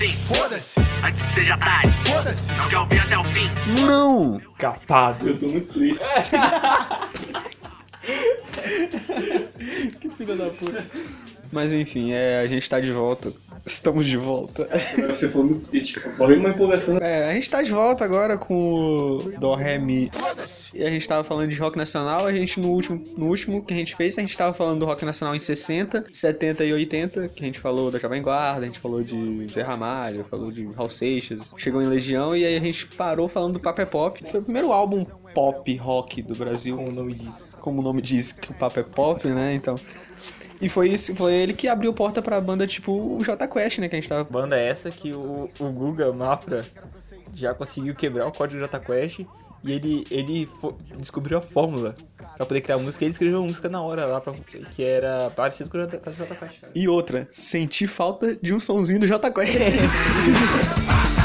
assim. Foda-se. Antes que seja tarde. Foda-se. Não quer ouvir até o fim. Não! Capado. Eu tô muito triste. Que filha da puta. Mas enfim, é, a gente tá de volta. Estamos de volta. Você falou muito triste. Morreu uma empolgação. É, a gente tá de volta agora com o Do Ré Mi. E a gente tava falando de rock nacional, a gente no último, no último que a gente fez, a gente tava falando do rock nacional em 60, 70 e 80, que a gente falou da Jovem Guarda, a gente falou de Zé Ramalho, falou de Raul Seixas, chegou em Legião e aí a gente parou falando do Papo é Pop. Foi o primeiro álbum pop rock do Brasil. Como o nome diz. como o nome diz que o papo é pop, né? Então. E foi isso, foi ele que abriu porta pra banda tipo o J Quest, né? Que a gente tava. Banda é essa que o, o Guga Mafra já conseguiu quebrar o código Jota Quest e ele, ele descobriu a fórmula pra poder criar música. Ele escreveu uma música na hora lá, pra- que era parecido com o Jota Quest, cara. E outra, senti falta de um sonzinho do J Quest.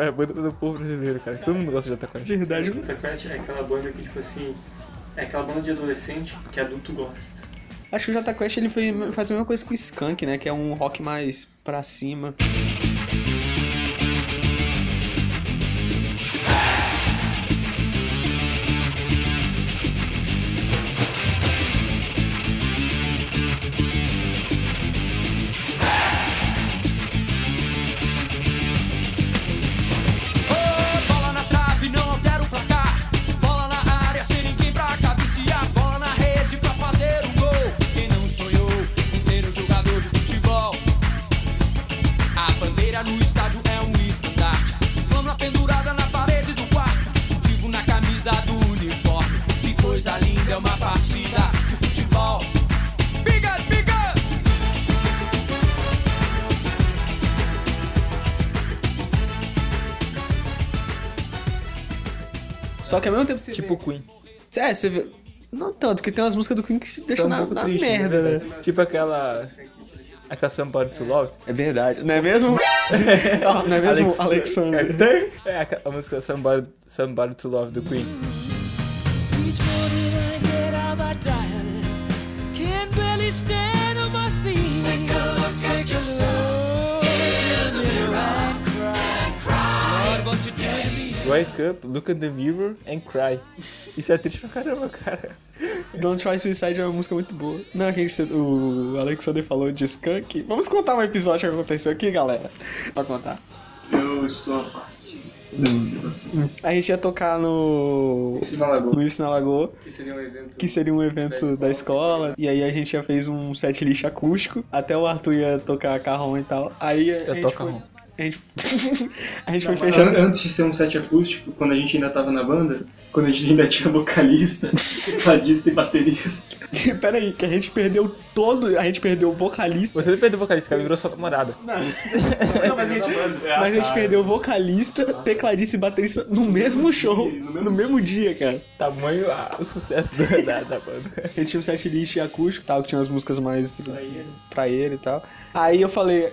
é, uma banda do povo brasileiro, cara. Todo mundo gosta de Jota Quest. Verdade. Jota Quest é aquela banda que, tipo assim, é aquela banda de adolescente que adulto gosta. Acho que o J Quest ele foi fazer a mesma coisa com o Skunk, né? Que é um rock mais pra cima. Só que ao mesmo tempo você Tipo vê... Queen. É, você vê... Não tanto, porque tem umas músicas do Queen que se deixam um na, na tristes, merda, né? né? Tipo aquela... Aquela Somebody to Love. É verdade, não é mesmo? não é mesmo, Alex- Alexander? É a, a música Somebody, Somebody to Love do Queen. Wake up, look at the mirror and cry. Isso é triste pra caramba, cara. Don't Try Suicide é uma música muito boa. Não, que a gente- o Alexander falou de Skunk. Vamos contar um episódio que aconteceu aqui, galera. Pra contar. Eu estou a parte dessa situação. A gente ia tocar no. Isso na Lagoa. No Isso na Lagoa, Que seria um evento. que seria um evento da escola. E aí a gente já fez um set list acústico. Até o Arthur ia tocar carrom e tal. Aí a, Eu gente toco foi. carrom. A gente, a gente foi An- fechando. Antes de ser um set acústico, quando a gente ainda tava na banda, quando a gente ainda tinha vocalista, tecladista e baterista. Pera aí, que a gente perdeu todo. A gente perdeu o vocalista. Você não perdeu o vocalista, cara, virou sua namorada. Não, mas a gente, mas a gente perdeu o vocalista, tecladista e baterista no mesmo show. No mesmo dia, cara. Tamanho ah, o sucesso da, da, da banda. A gente tinha um set list acústico tal, que tinha as músicas mais pra ele e tal. Aí eu falei,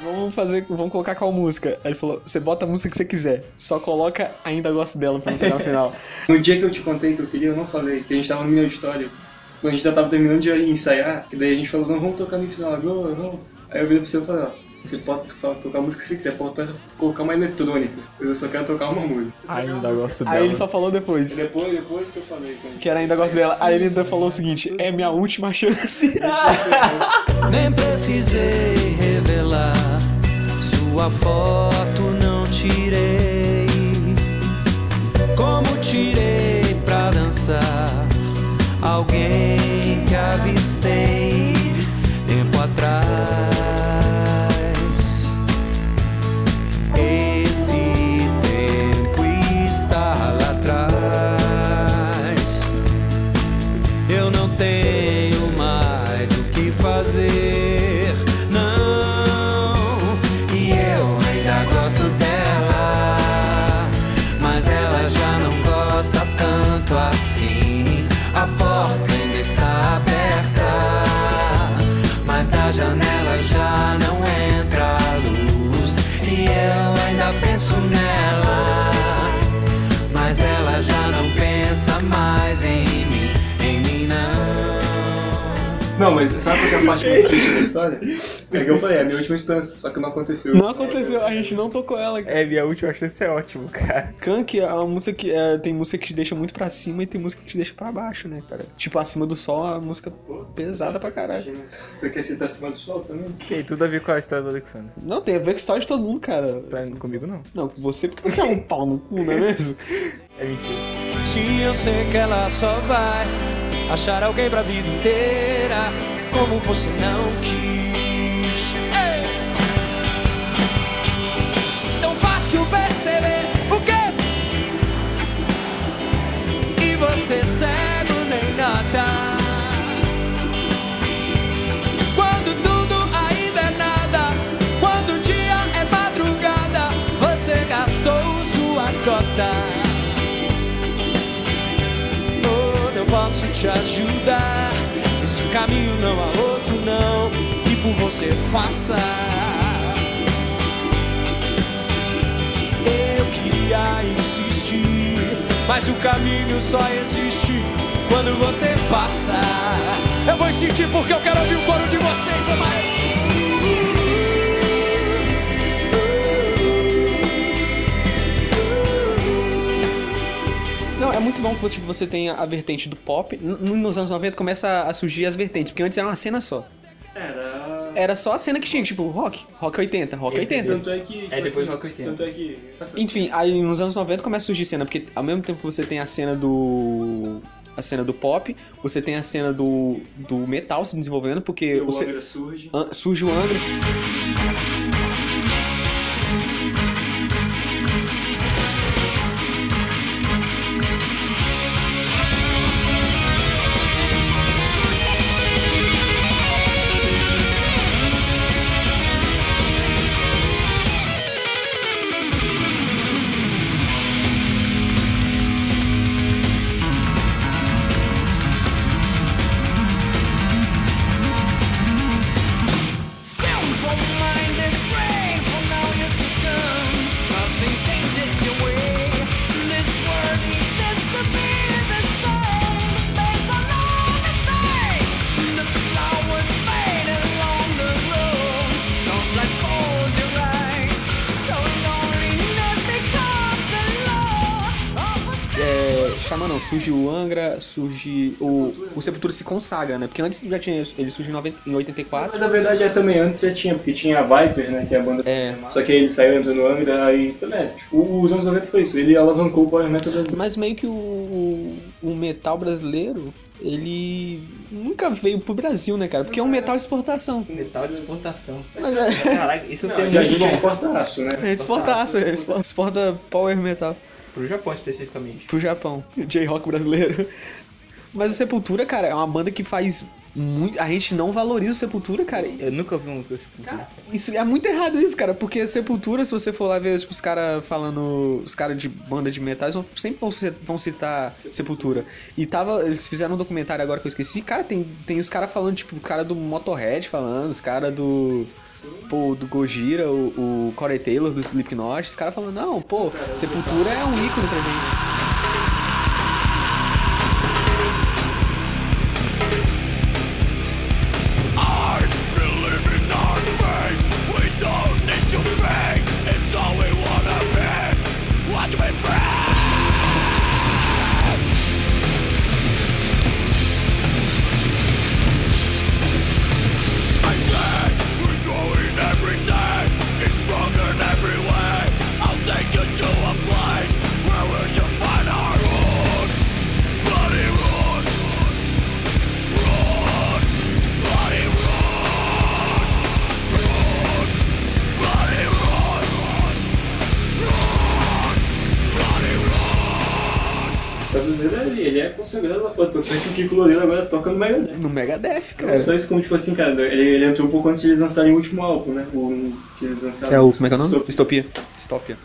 vamos fazer, vamos colocar qual música? Aí ele falou, você bota a música que você quiser, só coloca Ainda Gosto Dela pra não pegar no final. No dia que eu te contei que eu queria, eu não falei, que a gente tava no meu auditório. Quando a gente já tava terminando de ensaiar, que daí a gente falou, não, vamos tocar no final agora, vamos. Aí eu virei pra você e falei, ó, você pode tocar a música que você quiser, pode colocar uma eletrônica, mas eu só quero tocar uma música. Ainda gosto dela. Aí ele só falou depois, E depois, depois que eu falei com que era Ainda Gosto Dela. Aí ele ainda falou o seguinte, é minha última chance. Nem precisei revelar Sua foto não tirei, como tirei pra dançar alguém que avistei sabe qual é a parte mais triste da história? É que eu falei, é a minha última esperança, só que não aconteceu. Não aconteceu, a gente não tocou ela. É, minha última chance é ótimo, cara. Kank é uma música que é, tem música que te deixa muito pra cima e tem música que te deixa pra baixo, né, cara? Tipo, acima do sol é uma música pesada pra caralho. Você quer citar acima do sol também? Tem tudo a ver com a história do Alexandre. Não, tem a ver com a história de todo mundo, cara. Pra, comigo não. Não, com você porque você é um pau no cu, não é mesmo? É mentira. Sim, eu sei que ela só vai achar alguém pra vida inteira, como você não quis. Ei! Tão fácil perceber o quê? E você cego nem nada. Quando tudo ainda é nada, quando o dia é madrugada, você gastou sua cota. Oh, não posso te ajudar. Esse caminho não há outro, não. Por você faça. Eu queria insistir, mas o caminho só existe quando você passa. Eu vou insistir porque eu quero ouvir o coro de vocês, mamãe. É muito bom que tipo, você tenha a vertente do pop. Nos anos 90 começa a surgir as vertentes, porque antes era uma cena só. Era. Só a cena que tinha, tipo, rock, rock 80, rock 80. Tanto é que. tipo depois assim, Rock 80. Tanto é que. Enfim, aí nos anos 90 começa a surgir cena, porque ao mesmo tempo que você tem a cena do. a cena do pop, você tem a cena do, do metal se desenvolvendo, porque o você, Angra surge. an- surge o Angra. Surge o. O Sepultura se consagra, né? Porque antes já tinha. Ele surgiu em, 90, em 84. Mas na verdade é também antes já tinha, porque tinha a Viper, né? Que é a banda. É. Só que aí ele saiu entrou no Angra, aí também. Tipo, os anos 90 foi isso. Ele alavancou o Power Metal brasileiro. Mas meio que o, o, o metal brasileiro, ele nunca veio pro Brasil, né, cara? Porque é um metal de exportação. Metal de exportação. Mas é. Caraca, isso Não, tem muito gente é bom. exportaço, né? É exportaça, é expo- exporta power metal Pro Japão especificamente. pro Japão. J-rock brasileiro. Mas o Sepultura, cara, é uma banda que faz muito. A gente não valoriza o Sepultura, cara. Eu nunca ouvi uma música desse Sepultura. Isso é muito errado isso, cara, porque Sepultura, se você for lá ver tipo, os caras falando, os caras de banda de metais vão, sempre vão citar Sepultura. E tava, eles fizeram um documentário agora que eu esqueci, cara, tem, tem os caras falando, tipo, o cara do Motorhead falando, os caras do pô, do Gojira, o, o Corey Taylor do Slipknot, os caras falando, não, pô, Sepultura é um ícone pra gente. É consagrado lá fora. Tanto é que o Kiko Loureiro agora toca no Megadeth. No Megadeth, Não cara. só isso como, tipo assim, cara, ele, ele entrou um pouco antes de eles lançarem o último álbum, né? O que eles lançaram. É o. Como é que é o nome? Distopia. Distopia.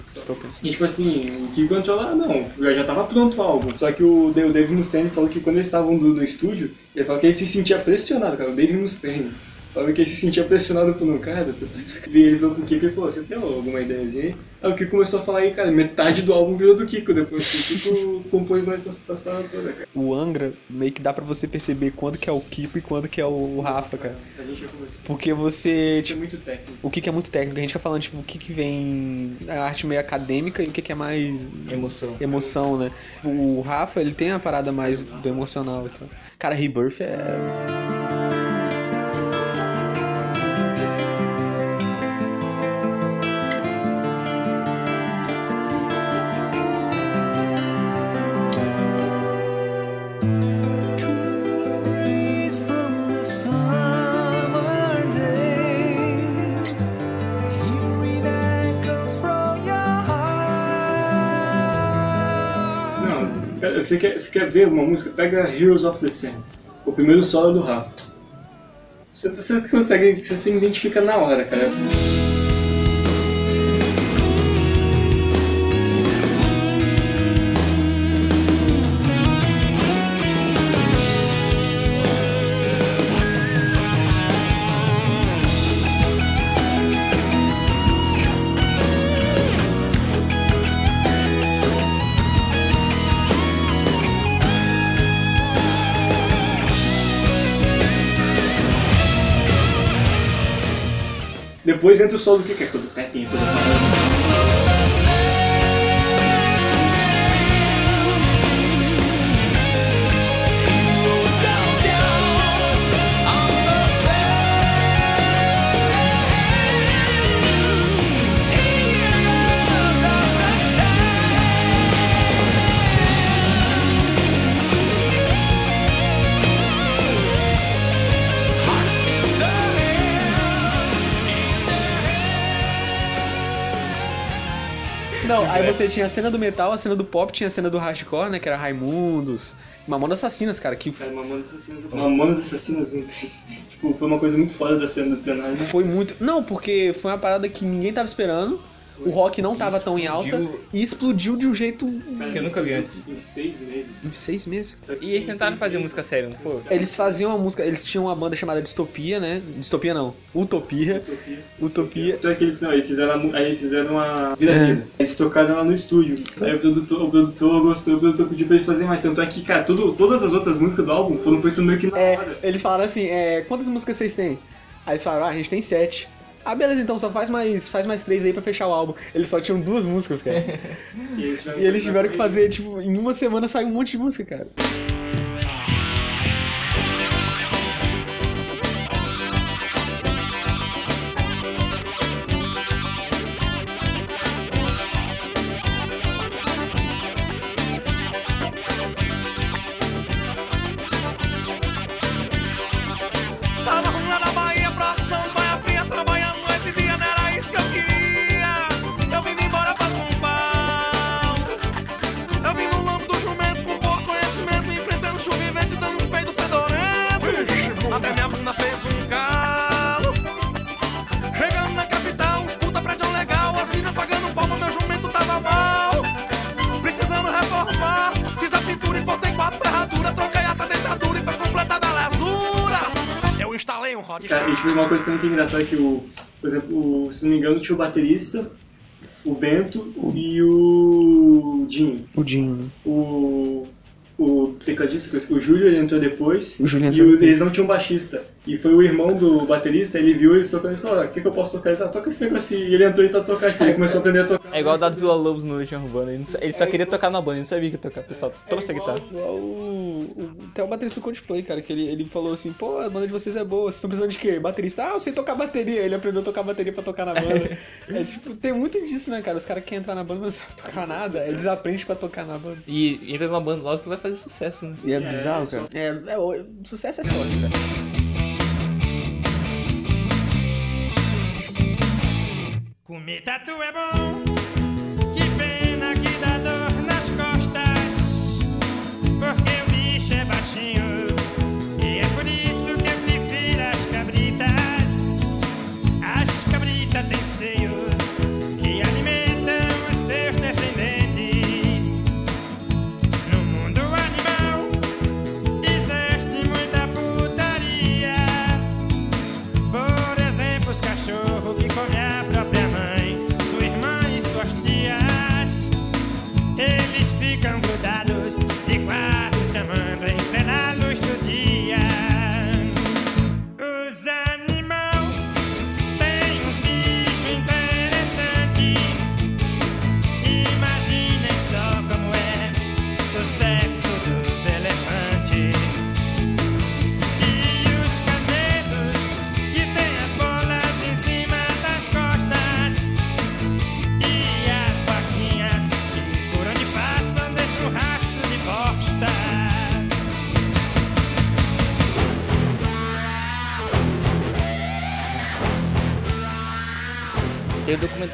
E tipo assim, o Kiko entrou lá, não, já, já tava pronto o álbum. Só que o, o Dave Mustaine falou que quando eles estavam do- no estúdio, ele falou que ele se sentia pressionado, cara, o Dave Mustaine. Falou que ele se sentia pressionado por um cara, você tá- e ele falou pro Kiko e falou, você tem alguma ideiazinha aí? Aí o Kiko começou a falar aí, cara, metade do álbum virou do Kiko depois, que o Kiko compôs mais das, das paradas todas, cara. O Angra, meio que dá pra você perceber quando que é o Kiko e quando que é o Rafa, cara. A gente já conversou. Porque você, é tipo, muito técnico. o que é muito técnico, a gente fica falando, tipo, o que que vem a arte meio acadêmica e o que que é mais Emoção. emoção, né? O Rafa, ele tem a parada mais do emocional, então. Cara, Rebirth é você quer, você quer ver uma música? Pega Heroes of the Sun, o primeiro solo do Rafa. Você, você consegue, você se identifica na hora, cara. Depois entra o solo do que, é? Todo pepinho, toda aí você tinha a cena do metal, a cena do pop, tinha a cena do hardcore, né? Que era Raimundos, Mamonas Assassinas, cara, que Cara, Mamonas Assassinas. Mamonas Assassinas não tem. Tipo, foi uma coisa muito foda da cena do cenário. né? foi muito. Não, porque foi uma parada que ninguém tava esperando. O rock não tava tão em alta Explodiu. e explodiu de um jeito Que eu nunca vi antes. Em seis meses. em seis meses. E eles tentaram fazer meses- música séria, não foi? Eles faziam uma música, eles tinham uma banda chamada Distopia, né? Distopia não, Utopia. Utopia. Utopia. Só que eles, não, eles fizeram, aí eles fizeram uma vida vida. Eles tocaram lá no estúdio. Aí o produtor, o produtor gostou, o produtor pediu pra eles fazerem mais. Tanto é que, cara, tudo, todas as outras músicas do álbum foram feitas meio que na É, hora. eles falaram assim, é, quantas músicas vocês têm? Aí eles falaram, ah, a gente tem sete. Ah, beleza, então só faz mais, faz mais três aí pra fechar o álbum. Eles só tinham duas músicas, cara. E eles tiveram, e eles tiveram que fazer, tipo, em uma semana saiu um monte de música, cara. Tinha o baterista, o Bento e o Dinho. O Dinho, né? O. O tecladista, o Júlio ele entrou depois. O Júlio e entrou o- depois. eles não tinham baixista. E foi o irmão do baterista, ele viu eles tocando e falou: "Ah, o que, que eu posso tocar? Eles, ah, toca esse negócio aí. E ele entrou aí pra tocar, ele começou a aprender a tocar. É igual o Dado Vila Lobos no Legião Urbana. Ele, não sa- ele só queria tocar na banda, ele não sabia que tocar. O pessoal trouxe a guitarra. Igual o, o, até o baterista do Coldplay, cara, que ele, ele falou assim, pô, a banda de vocês é boa, vocês estão precisando de quê? Baterista? Ah, eu sei tocar bateria. Ele aprendeu a tocar bateria pra tocar na banda. é tipo, tem muito disso, né, cara? Os caras querem entrar na banda, mas não sabem tocar nada. Eles aprendem pra tocar na banda. E entra numa banda logo que vai fazer sucesso, né? E é bizarro, cara. É, é, o sucesso é sorte, cara. Comer tatu é bom,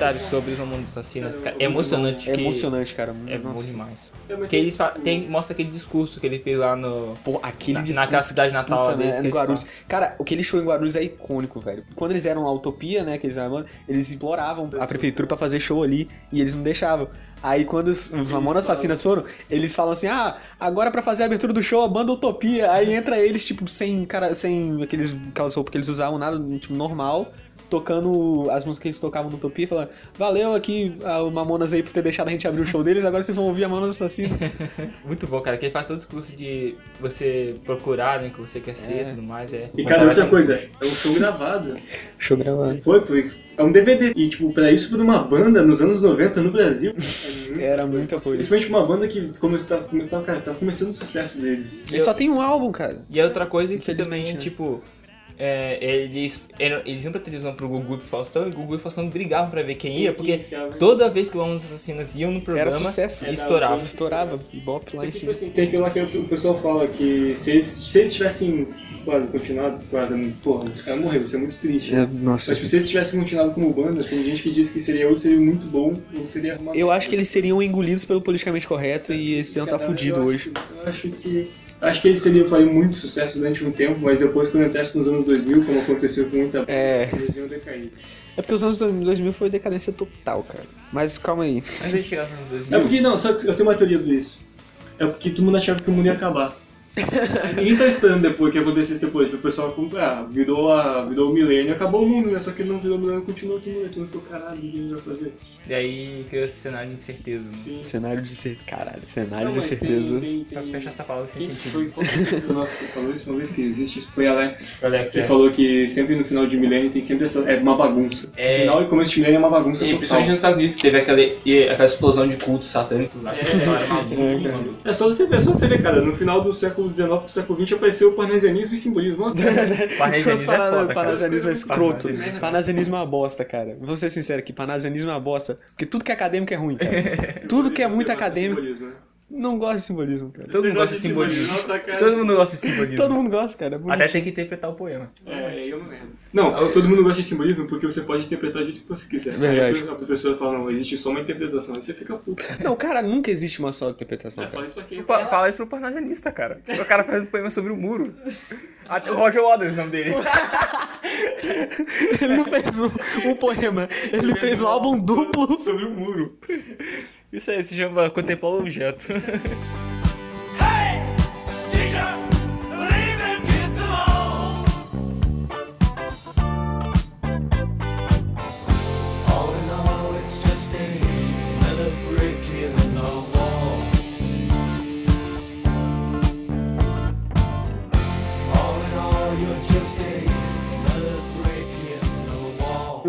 documentário sobre os Mamonas Assassinas, cara. É emocionante. É que- emocionante, cara. É Nossa. bom demais. Que eles tem, mostra aquele discurso que ele fez lá no. Pô, aquele Na- discurso. naquela cidade natal puta deles que eles Guarulhos. Cara, aquele show em Guarulhos é icônico, velho. Quando eles eram a Utopia, né, que eles eram, eles imploravam a prefeitura pra fazer show ali e eles não deixavam. Aí quando os, os Mamonas Assassinas foram, eles falam assim: "Ah, agora pra fazer a abertura do show, a banda Utopia". Aí entra eles tipo sem cara, sem aqueles aquelas roupas que eles usavam, nada, tipo normal. Tocando as músicas que eles tocavam no Utopia, falando: Valeu aqui, ah, o Mamonas aí por ter deixado a gente abrir o show deles, agora vocês vão ouvir a Mamonas Assassinas. Muito bom, cara. Que ele faz todo o discurso de você procurar, né? Que você quer ser e tudo mais. É. E cara, outra coisa, é um show gravado. Show gravado. Foi, foi. É um DVD. E, tipo, pra isso, pra uma banda nos anos 90 no Brasil, é Era muita coisa. principalmente uma banda que começou, tava, começou, cara, tava começando o sucesso deles. Ele só tem um álbum, cara. E a outra coisa que também, né? tipo. É, eles, eram- eles iam pra televisão pro Gugu e pro Faustão e o Gugu e o Faustão brigavam pra ver quem ia, porque toda vez que o Mamonas Assassinas iam no programa, sucesso. estourava. Estourava, Ibope lá em cima. assim, tem aquilo lá que o pessoal fala que se eles, se eles tivessem claro, continuado, claro, porra, os caras morreram, isso é muito triste. É, nossa. Mas tipo, se eles tivessem continuado como banda, tem gente que diz que seria ou seria muito bom ou seria uma Eu acho que eles seriam engolidos pelo politicamente correto e esse iam estar Cara, fudido eu hoje. Acho, eu acho que. Acho que eles seriam fariam muito sucesso durante um tempo, mas depois, quando entrasse nos anos 2000, como aconteceu com muita banda, É. eles iam decair. É porque os anos 2000 foi decadência total, cara. Mas calma aí. Antes de chegar nos anos 2000, É porque, não, sabe, eu tenho uma teoria sobre isso. É porque todo mundo achava que o mundo ia acabar. Ninguém tava esperando depois que acontecesse depois, pro pessoal comprar. Virou, a, virou o milênio, acabou o mundo, né? Só que não virou o milênio, continuou todo mundo. Todo mundo ficou, caralho, o que a gente vai fazer? E aí criou esse cenário de incerteza. Né? Sim. Cenário de certeza. Caralho, cenário Não, de mas certeza. Tem, tem, Pra tem... fechar essa fala sem Quem sentido. foi qual foi a pessoa nossa que falou isso uma vez que existe? Foi Alex. Alex, Que é. falou que sempre no final de milênio tem sempre essa. É uma bagunça. É. Final e começo de milênio é uma bagunça E total. principalmente nos Estados Unidos, que teve aquela, e aquela explosão de cultos satânicos lá. É, mano. É só você ver, é só você ver, cara. No final do século XIX pro século XX apareceu o parnasianismo e simbolismo. Parnasianismo é foda. Parnasianismo é escroto. Parnasianismo é uma bosta, cara. Vou ser sincero aqui, parnasianismo é uma bosta. Porque tudo que é acadêmico é ruim, cara. Tudo que é muito acadêmico. né? Não gosto de simbolismo, cara. Todo mundo gosta de simbolismo. Todo mundo gosta de simbolismo. Todo mundo gosta, cara. É. Até tem que interpretar o poema. É, aí é uma merda. Não, todo mundo gosta de simbolismo porque você pode interpretar do jeito que você quiser. Verdade. Aí a professora fala, não, existe só uma interpretação. Aí você fica puto. Não, cara, nunca existe uma só interpretação, É, fala isso pra quem? Pa- Fala isso pro parnasianista, cara. O cara faz um poema sobre o muro. Até o Roger Waters, o nome dele. Ele não fez um, um poema, ele fez um álbum duplo. sobre o muro. Isso aí se chama contemplar o objeto.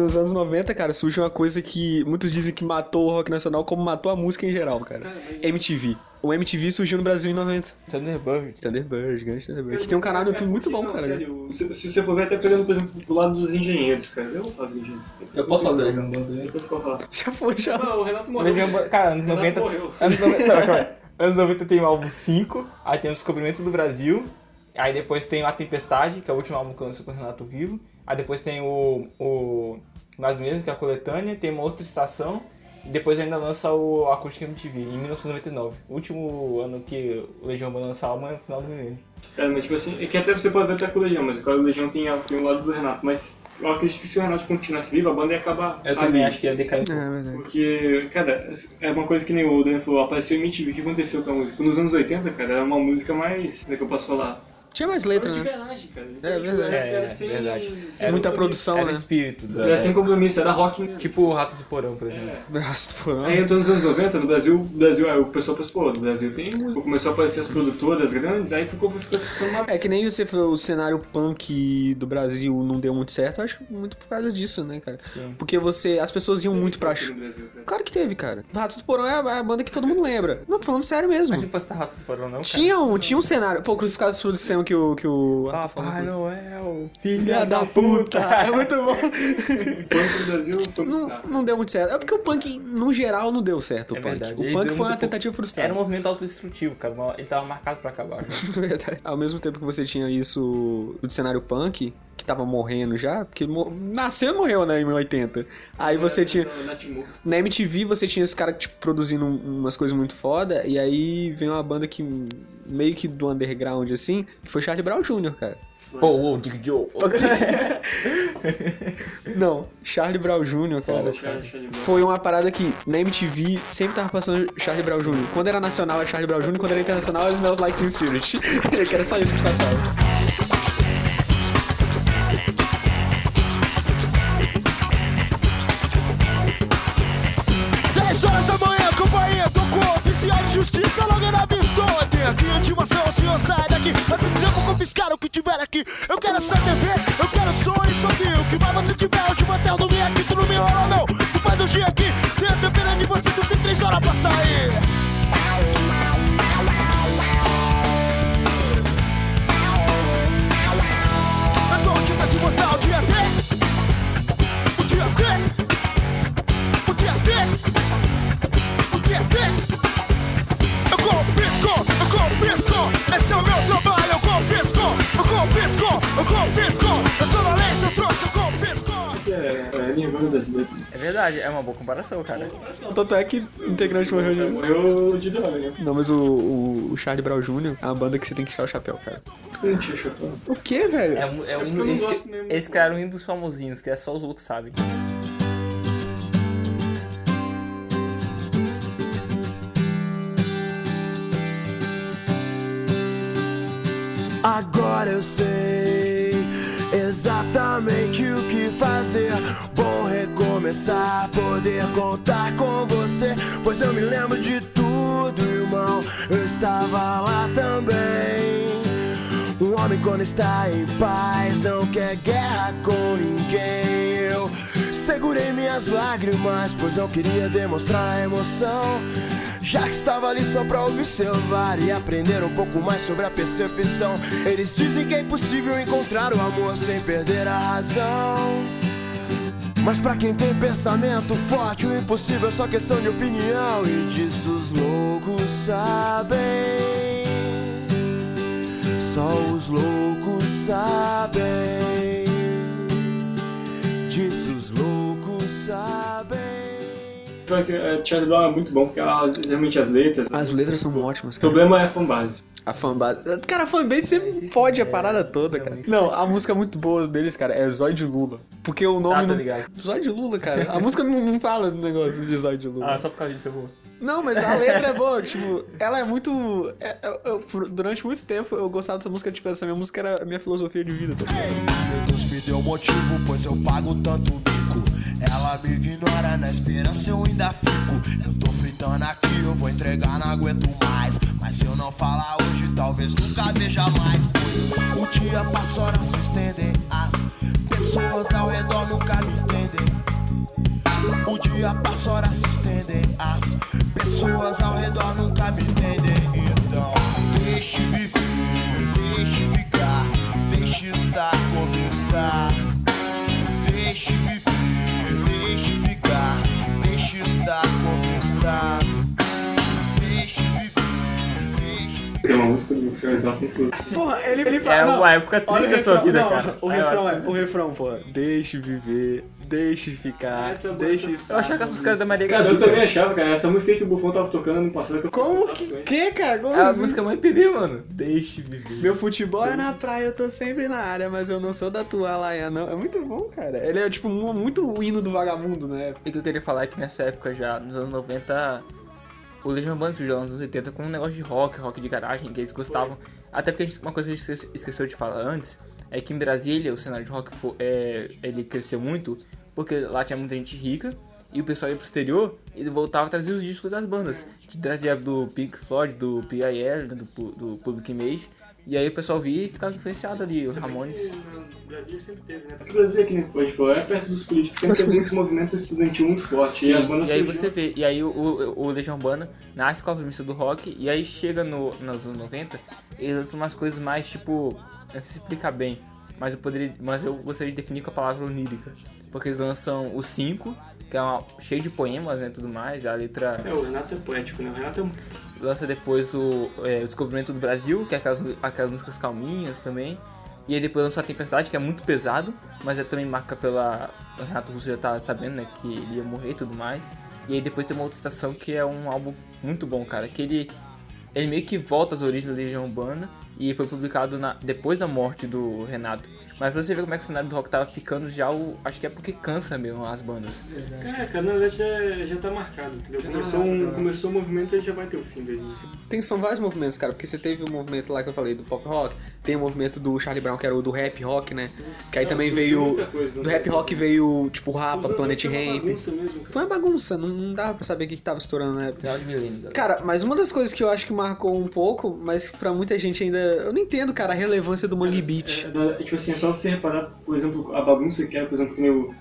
Nos anos 90, cara, surge uma coisa que muitos dizem que matou o rock nacional, como matou a música em geral, cara. MTV. O MTV surgiu no Brasil em 90. Thunderbird. Thunderbird, grande Thunderbird. Que tem um canal no YouTube muito bom, Não, cara. sério, se, se você for ver até pegando, por exemplo, do lado dos engenheiros, cara. Eu vou falar dos engenheiros. Eu posso falar do Legião Urbana Depois que eu falar. Já foi, já. Não, o Renato morreu. Legião Urbana- Cara, anos Renato 90. morreu. Anos 90. Não, aí. Anos 90 tem o álbum 5, aí tem o Descobrimento do Brasil, aí depois tem o A Tempestade, que é o último álbum que lançou com o Renato Vivo, aí depois tem o. o Mais do mesmo, que é a coletânea, tem uma outra estação, e depois ainda lança o Acústica MTV, em 1999. O último ano que o Legião Urbana lança álbum é no final do milênio. Cara, mas tipo assim, é que até você pode ver até com o Legião, mas o cara do Legião tem, tem o lado do Renato, mas eu acredito que se o Renato continuasse vivo, a banda ia acabar Eu ali. também acho que ia decair um pouco. É verdade. Porque, cara, é uma coisa que nem o Dan falou, apareceu em MTV, o que aconteceu com a música? Nos anos 80, cara, era uma música mais, como é que eu posso falar? Tinha mais letra, Era de né? garagem, cara. É verdade. Era, É, era é sem, verdade. sem Era muita produção, Era né? espírito. Da... Era sem compromisso, era rock. Tipo o Ratos do Porão, por exemplo. Nossa, pô, não. Aí entrou nos anos 90, no Brasil, o Brasil, aí o pessoal pensou, pô, no Brasil tem música. Começou a aparecer as produtoras grandes, aí ficou, ficou ficando uma É que nem você falou, o cenário punk do Brasil não deu muito certo, eu acho que muito por causa disso, né, cara? Sim. Porque você. As pessoas iam muito pra no Brasil, cara. Claro que teve, cara. Ratos do Porão é a, é a banda que todo mundo lembra. Não, tô falando sério mesmo. Mas não postar Ratos do Porão, não, cara. Tinha um, tinha um cenário. Pô, Crucificados pelo Sistema que o. Que o Papai Noel, Filha da puta! É muito bom. O punk do Brasil foi Não, não deu muito certo. É porque o punk, no geral, não deu certo. O É punk. verdade. O punk foi uma tentativa frustrada. Era um movimento autodestrutivo, cara. Ele tava marcado pra acabar. né? Verdade. Ao mesmo tempo que você tinha isso do cenário punk, que tava morrendo já, porque mo- nasceu e morreu, né, em 80. Aí você tinha. Na- MTV você tinha os caras tipo, produzindo um- umas coisas muito foda, e aí vem uma banda que meio que do underground assim, que foi Charlie Brown Jr., cara. Pô, ô, Dick Joe. Não, Charlie Brown Jr., cara. Foi uma parada que na MTV sempre tava passando Charlie Brown Jr. Quando era nacional era Charlie Brown Jr., quando era internacional era Smells Like Teen Spirit. que era só isso que passava. Intimação, senhor sai daqui. Antes eu vou confiscar o que tiver aqui. Eu quero essa TV, eu quero som e que O que mais você tiver, hoje vou até eu dormir aqui Tu não me enrola não, tu faz o dia aqui Tem a tempera de você, tu tem 3 horas pra sair É, é. É verdade, é uma boa comparação, cara. Tanto é que o integrante morreu de... Morreu de droga, né? Não, mas o, o, o Charlie Brown Jr. é uma banda que você tem que tirar o chapéu, cara. Tinha chapéu. O que, velho? É, um- é um eles, gosto mesmo. eles criaram um dos famosinhos, que é só os loucos sabem. Agora eu sei recomeçar, poder contar com você. Pois eu me lembro de tudo, irmão. Eu estava lá também. Um homem quando está em paz não quer guerra com ninguém. Eu segurei minhas lágrimas, pois não queria demonstrar a emoção. Já que estava ali só pra observar e aprender um pouco mais sobre a percepção. Eles dizem que é impossível encontrar o amor sem perder a razão. Mas pra quem tem pensamento forte, o impossível é só questão de opinião. E disso os loucos sabem. Só os loucos sabem. Pior que é, Charlie Brown é muito bom, porque as- realmente as letras... As letras são ótimas, O problema é a fanbase. A fanbase. Cara, a fanbase sempre fode a parada toda, cara. Não, a música muito boa deles, cara, é Zóio de Lula. Porque o nome. Ah, não... ligado. Zóio de Lula, cara. A música não, não fala do negócio de Zóio de Lula. Ah, só por causa disso eu vou. Não, mas a letra é boa, tipo, ela é muito. é- eu- eu- por- durante muito tempo eu gostava dessa música, tipo, essa minha música era a minha filosofia de vida, tá ligado? Meu Deus me deu motivo, pois eu pago tanto Ela me ignora, na esperança eu ainda fico. Eu tô fritando aqui, eu vou entregar, não aguento mais. Mas se eu não falar hoje, talvez nunca veja mais. Pois o dia passa, horas se estendem. As pessoas ao redor nunca me entendem. O dia passa, horas se estendem. As pessoas ao redor nunca me entendem. Então, deixe viver, deixe ficar, deixe estar como está. Deixe viver, deixe estar Tem uma música do Brown que inclusive... Porra, ele, ele É uma época triste da sua vida, não, cara. O refrão é, o refrão, pô. Deixe viver, Deixe ficar. Essa- deixe essa- Eu achava que as músicas da Maria Cara, eu também achava, cara. Essa música aí que o Bufão tava tocando ano passado. Que eu Como que. Que, cara? Como É a assim? música mais PB, mano. Deixe viver. Meu futebol é na praia, eu tô sempre na área, mas eu não sou da tua laia, não. É muito bom, cara. Ele é tipo um- muito o hino do vagabundo, né? E o que eu queria falar é que nessa época já, nos anos 90, o Legion Urbana surgiu nos anos 80 com um negócio de rock, rock de garagem, que eles gostavam. Até porque gente- uma coisa que a gente esque- esqueceu de falar antes é que em Brasília o cenário de rock fo- é, ele cresceu muito porque lá tinha muita gente rica e o pessoal ia pro exterior e voltava a trazer os discos das bandas. Que trazia do Pink Floyd, do P.I.L., né, do, do Public Image. E aí o pessoal via e ficava influenciado ali, o Ramones. No Brasil sempre teve, né? O Brasil, que nem a gente falou, é perto dos políticos, sempre teve muito movimento estudantil muito forte. e as bandas E aí surgiam você vê, e aí o, o, o Legião Urbana nasce com a premissa do rock, e aí chega no, nos anos 90, eles lançam umas coisas mais tipo. Não sei se explicar bem, mas eu poderia. Mas eu gostaria de definir com a palavra onírica. Porque eles lançam o 5, que é uma, cheio de poemas né, e tudo mais, a letra. É, o Renato é poético, né? O Renato é um Lança depois o, é, o Descobrimento do Brasil, que é aquelas, aquelas músicas calminhas também. E aí depois lança a Tempestade, que é muito pesado, mas é também marca pela. O Renato Russo já tá sabendo, né, que ele ia morrer e tudo mais. E aí depois tem uma outra estação que é um álbum muito bom, cara. Que ele, ele meio que volta às origens da Legião Urbana e foi publicado na, depois da morte do Renato. Mas pra você ver como é que o cenário do rock tava ficando já, o, acho que é porque cansa mesmo as bandas. Caraca, na verdade já, já tá marcado, entendeu? Começou, um, começou o movimento e já vai ter o fim dele. Tem, são vários movimentos, cara, porque você teve o movimento lá que eu falei do pop rock, tem o movimento do Charlie Brown, que era o do rap rock, né? Que aí Não, também veio. coisa, Do sei rap rock veio, tipo, Rapa, Planet outros foi uma Ramp. bagunça mesmo, cara. Foi uma bagunça, não, não dava pra saber o que, que tava estourando na época. Cara, mas uma das coisas que eu acho que marcou um pouco, mas que pra muita gente ainda. Eu não entendo, cara, a relevância do Mangue Beat. É, da- tipo assim, é só você reparar, por exemplo, a bagunça que é, por exemplo, que nem o-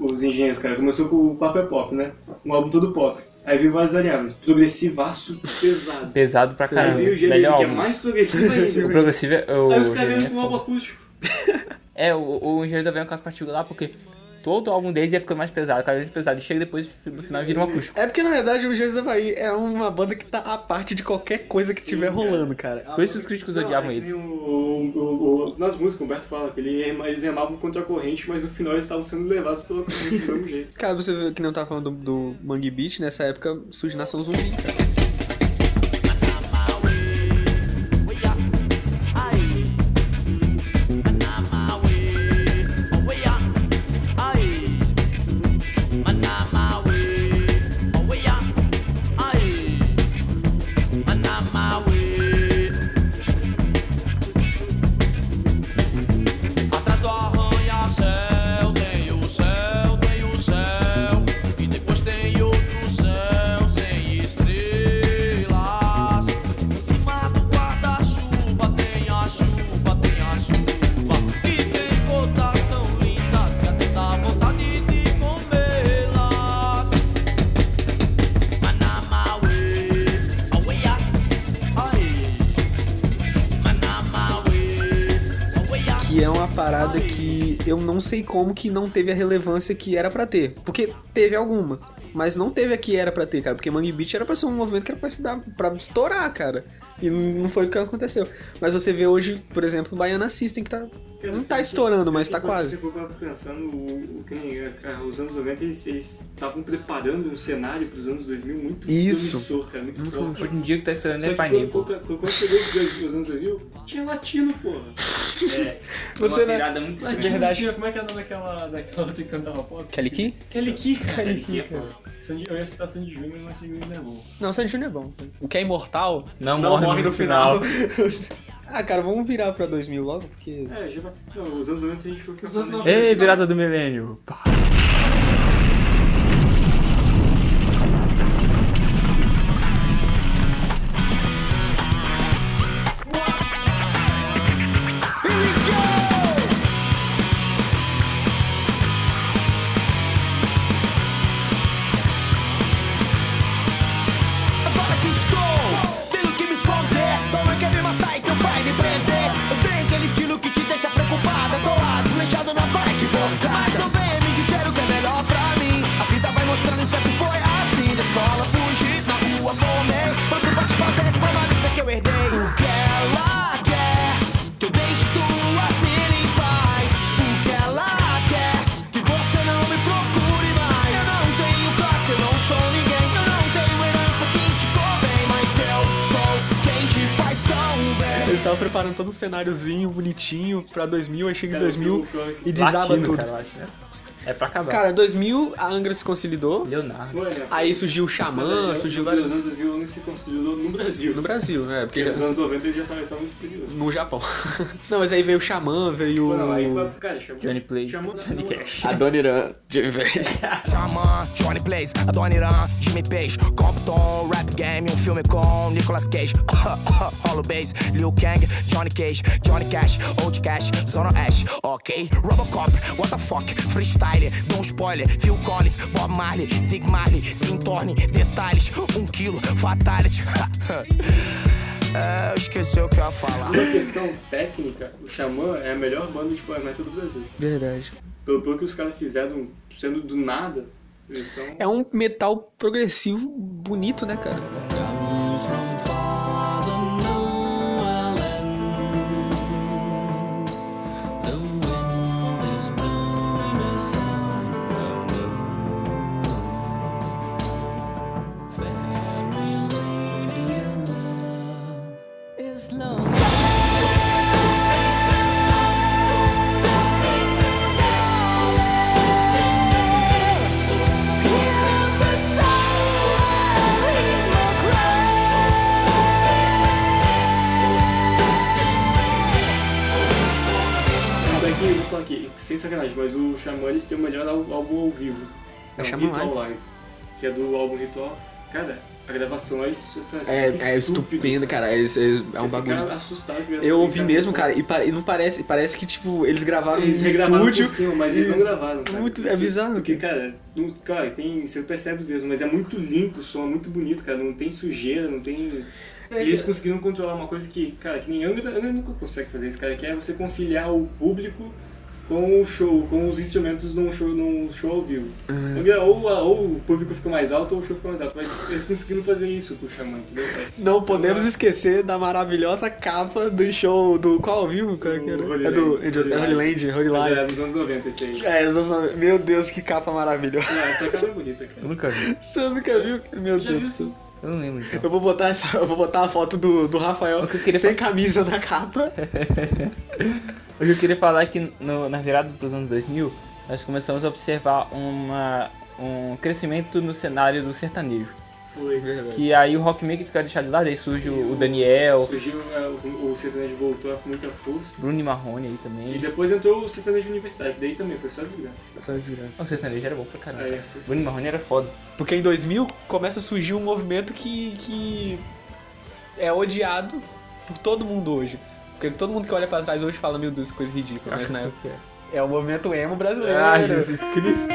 os engenheiros, cara. Começou com o Papo é Pop, né? Um álbum todo pop. Aí veio várias variáveis. Progressivaço pesado. Pesado pra Aí caramba. veio o Melhor que é mais progressivo O ainda. progressivo é o. Aí os caras GLM vieram é com um álbum acústico. É, o, o Engenheiro da Avião é um caso particular porque todo álbum deles ia ficando mais pesado, cada vez mais pesado. E chega depois, no final, vira um acústico. É porque na verdade o Jesus da Bahia é uma banda que tá à parte de qualquer coisa que Sim, tiver cara. rolando, cara. Por isso os críticos Não, odiavam é eles. O, o, o, o- nas músicas, o Humberto fala que ele, eles remavam contra a corrente, mas no final eles estavam sendo levados pela corrente do mesmo jeito. Cara, você viu que não tava falando do, do Mangue Beat, nessa época surge Nação Zumbi, cara. Sei como que não teve a relevância que era pra ter. Porque teve alguma. Mas não teve a que era pra ter, cara. Porque Mangue Beat era pra ser um movimento que era pra, se dar, pra estourar, cara. E não foi o que aconteceu. Mas você vê hoje, por exemplo, o Baiana System, que tá, não tá estourando, mas tá Se quase. você for parar pra pensar, no, o, que nem, cara, os anos 90, eles estavam preparando um cenário pros anos 2000 muito Isso. promissor, cara, muito forte. Hoje em dia o que tá estourando Só é que Ipanema, quando, pô. quando, quando chegou os os anos 2000, tinha latino, porra. É, Você uma não- virada muito Latino estranha. verdade. tinha, como é que é o nome daquela, daquela outra que cantava pop? Kelly Key? Kelly Key, cara. Kelly Key, cara. Sandy- Eu ia citar Sandy Júnior, mas Sandy Júnior não é bom. Não, Sandy Júnior é bom. O que é imortal Não, morre, no final. ah, cara, vamos virar pra 2000 logo, porque... É, já vai. Não, os anos 90 a gente foi Os anos pensando- 90. Ei, virada do milênio. Pá. Todo um cenáriozinho bonitinho pra 2000, aí chega em Cara, 2000 o pior é que- e desaba Latino, tudo. cara, eu acho, né? É pra acabar. Cara, 2000 a Angra se consolidou, Leonardo. Né? aí surgiu o Xamã, surgiu vários vários... anos 2000 se consolidou no Brasil. No Brasil, né? Porque Porque nos anos 90 eles já só no exterior. no Japão. Não, mas aí veio o Xamã, veio Pô, não, aí, o... cara, chamou... Johnny Play, Chamou Johnny não, Cash. Adoniran, Jimmy Page. Xamã, Johnny Blaze, Adoniran, Jimmy Page, Compton, Rap Game, um filme com Nicolas Cage, Hollow Bass, Liu Kang, Johnny Cage, Johnny Cash, Old Cash, Zona Ash, ok? Robocop, what the fuck, freestyle, dou um spoiler, Phil Collins, Bob Marley, Sig Marley, se torne detalhes, um quilo, fatality. é, eu esqueci o que eu ia falar. Uma questão técnica, o Xamã é a melhor banda de power metal do Brasil. Verdade. Pelo, pelo que os caras fizeram, sendo do nada, eles são... É um metal progressivo bonito, né, cara? Mas o Xamã eles têm o melhor álbum ao vivo. É É o Xamã Ritual Live. Que é do álbum Ritual. Cara, a gravação é, isso, É, é estúpido. estupendo, cara. É, é, é um bagulho. fica assustado. Eu ouvi mesmo, cara, e, e não parece. Parece que, tipo, eles gravaram Eles no regravaram estúdio. por cima, mas eles não gravaram, cara. Muito- é Isso- bizarro, Porque, cara. cara, não, cara tem, você percebe os erros, mas é muito limpo o som, é muito bonito, cara. Não tem sujeira, não tem... É, e eles conseguiram controlar uma coisa que, cara, que nem Angra, Angra nunca consegue fazer isso, cara, que é você conciliar o público com o show, com os instrumentos num show, num show ao vivo. É. Ou, ou o público fica mais alto ou o show fica mais alto, mas eles conseguiram fazer isso com o Xamã, entendeu? É. Não podemos esquecer da maravilhosa capa do show do. Qual ao vivo? Qual que era? Holy É do Land. é Holy Land, Holy Land. é dos anos 90 esse aí. É, os anos- meu Deus, que capa maravilhosa. Não, essa cara é bonita, Eu cara. nunca vi. Você nunca viu? Meu Já Deus viu sim? Eu não lembro então. Eu vou botar essa, eu vou botar a foto do, do Rafael que eu sem fa- camisa na capa. O que eu queria falar é que no- na virada para os anos 2000, nós começamos a observar uma, um crescimento no cenário do sertanejo. Foi. Que aí o rock meio que fica deixado de lado, aí surge o, o Daniel, Surgiu, é, o, o sertanejo voltou com muita força. Bruno e Marrone aí E também. depois entrou o sertanejo universitário, que daí também foi só desgraça. Só desgraça. O sertanejo era bom pra caramba. É. Bruno e Marrone era foda. Porque em 2000 começa a surgir um movimento que, que é odiado por todo mundo hoje. Porque todo mundo que olha pra trás hoje fala, meu Deus, que coisa ridícula. Mas época o que é. é o movimento emo brasileiro. Ai, Jesus Cristo.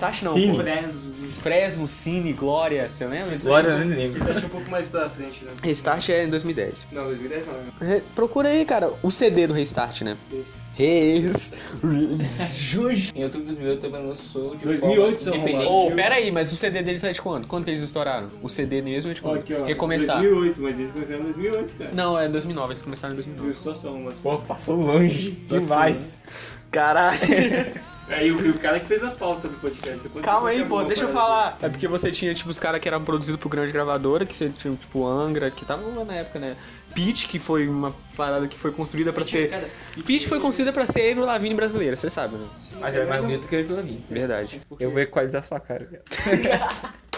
Restart. Não. Cine. pô. Fresno. Fresno, Cine, Glória, você lembra? disso? Glória, eu nem lembro. Isso achei um pouco mais pra frente, né? Restart é em 2010. Não, 2010 não. né? Re- Procura aí, cara, o CD do Restart, né? Esse. Reis. Juju. Em outubro de 2008 também lançou de 2008, forma seu independente. Ô, pera aí, mas o CD deles é de quando? Quando que eles estouraram? O CD mesmo é de quando? aqui, ó. Recomeçar. 2008, mas eles começaram em 2008, cara. Não, é 2009, eles começaram em 2009. Viu só só umas. Pô, passou longe Passou, demais. Caralho. É, e o, e o cara que fez a pauta do podcast. Você Calma aí, pô, deixa eu falar. É porque você tinha, tipo, os caras que eram produzidos por grande gravadora, que você tinha, tipo, Angra, que tava lá na época, né? Pitch, que foi uma parada que foi construída pra ser. cara, Pitch foi construída pra ser Avril Lavigne brasileira, você sabe, né? Mas é mais bonito que pela mim. Verdade. Eu vou equalizar sua cara,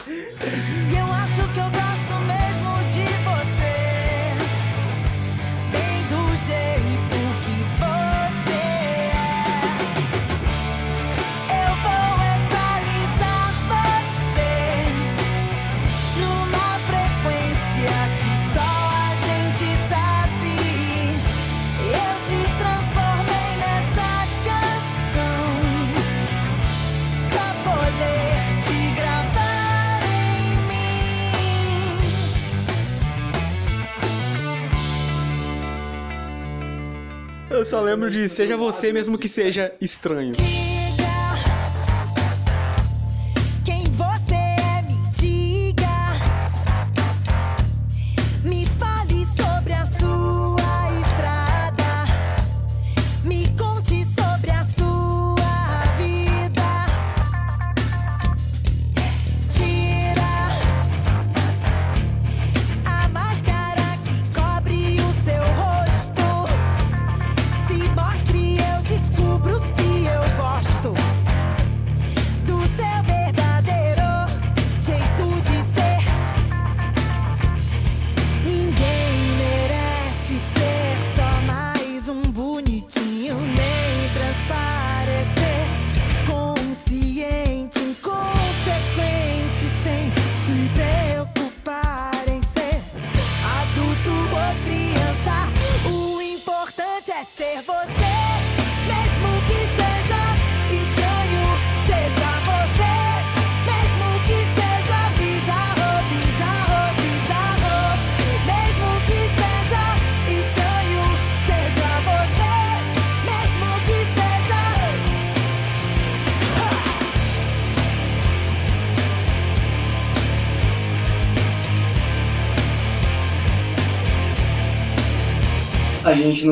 eu acho que eu Eu só lembro de seja você mesmo que seja estranho.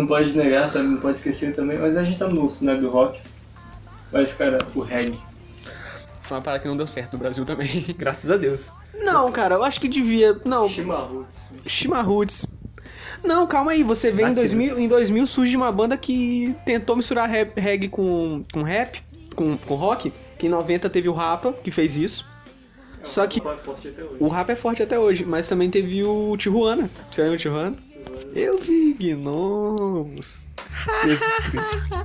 Não pode negar, também não pode esquecer também, mas a gente tá no cenário do rock. Mas, cara, o reggae. Foi uma parada que não deu certo no Brasil também. Graças a Deus. Não, cara, eu acho que devia. Não, Chimarruts. Chimarruts. Não, calma aí, você vê em Nativos. 2000, em 2000 surge uma banda que tentou misturar rap- reggae com, com rap, com, com rock, que em 90 teve o Rapa, que fez isso. Só que forte até hoje. o rap é forte até hoje, mas também teve o Tijuana. Você lembra o Tijuana? Eu vi gnomos. Jesus Cristo.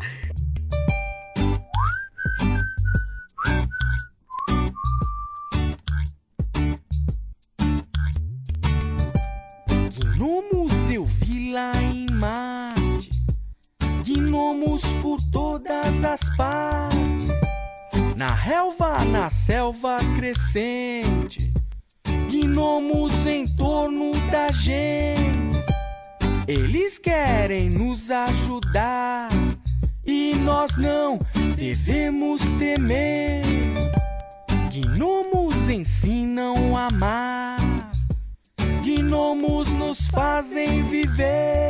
Gnomos eu vi lá em Marte. Gnomos por todas as partes. Na relva, na selva crescente. Gnomos em torno da gente. Eles querem nos ajudar. E nós não devemos temer. Gnomos ensinam a amar. Gnomos nos fazem viver.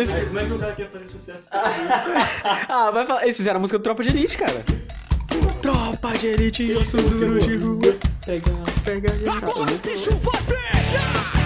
Eles- como é que o cara quer fazer sucesso? Ah, vai falar. Eles fizeram a música do Tropa de Elite, cara. Tropa de Elite, eu sou duro de rua. Pega. Pega geral. Agora o bicho vai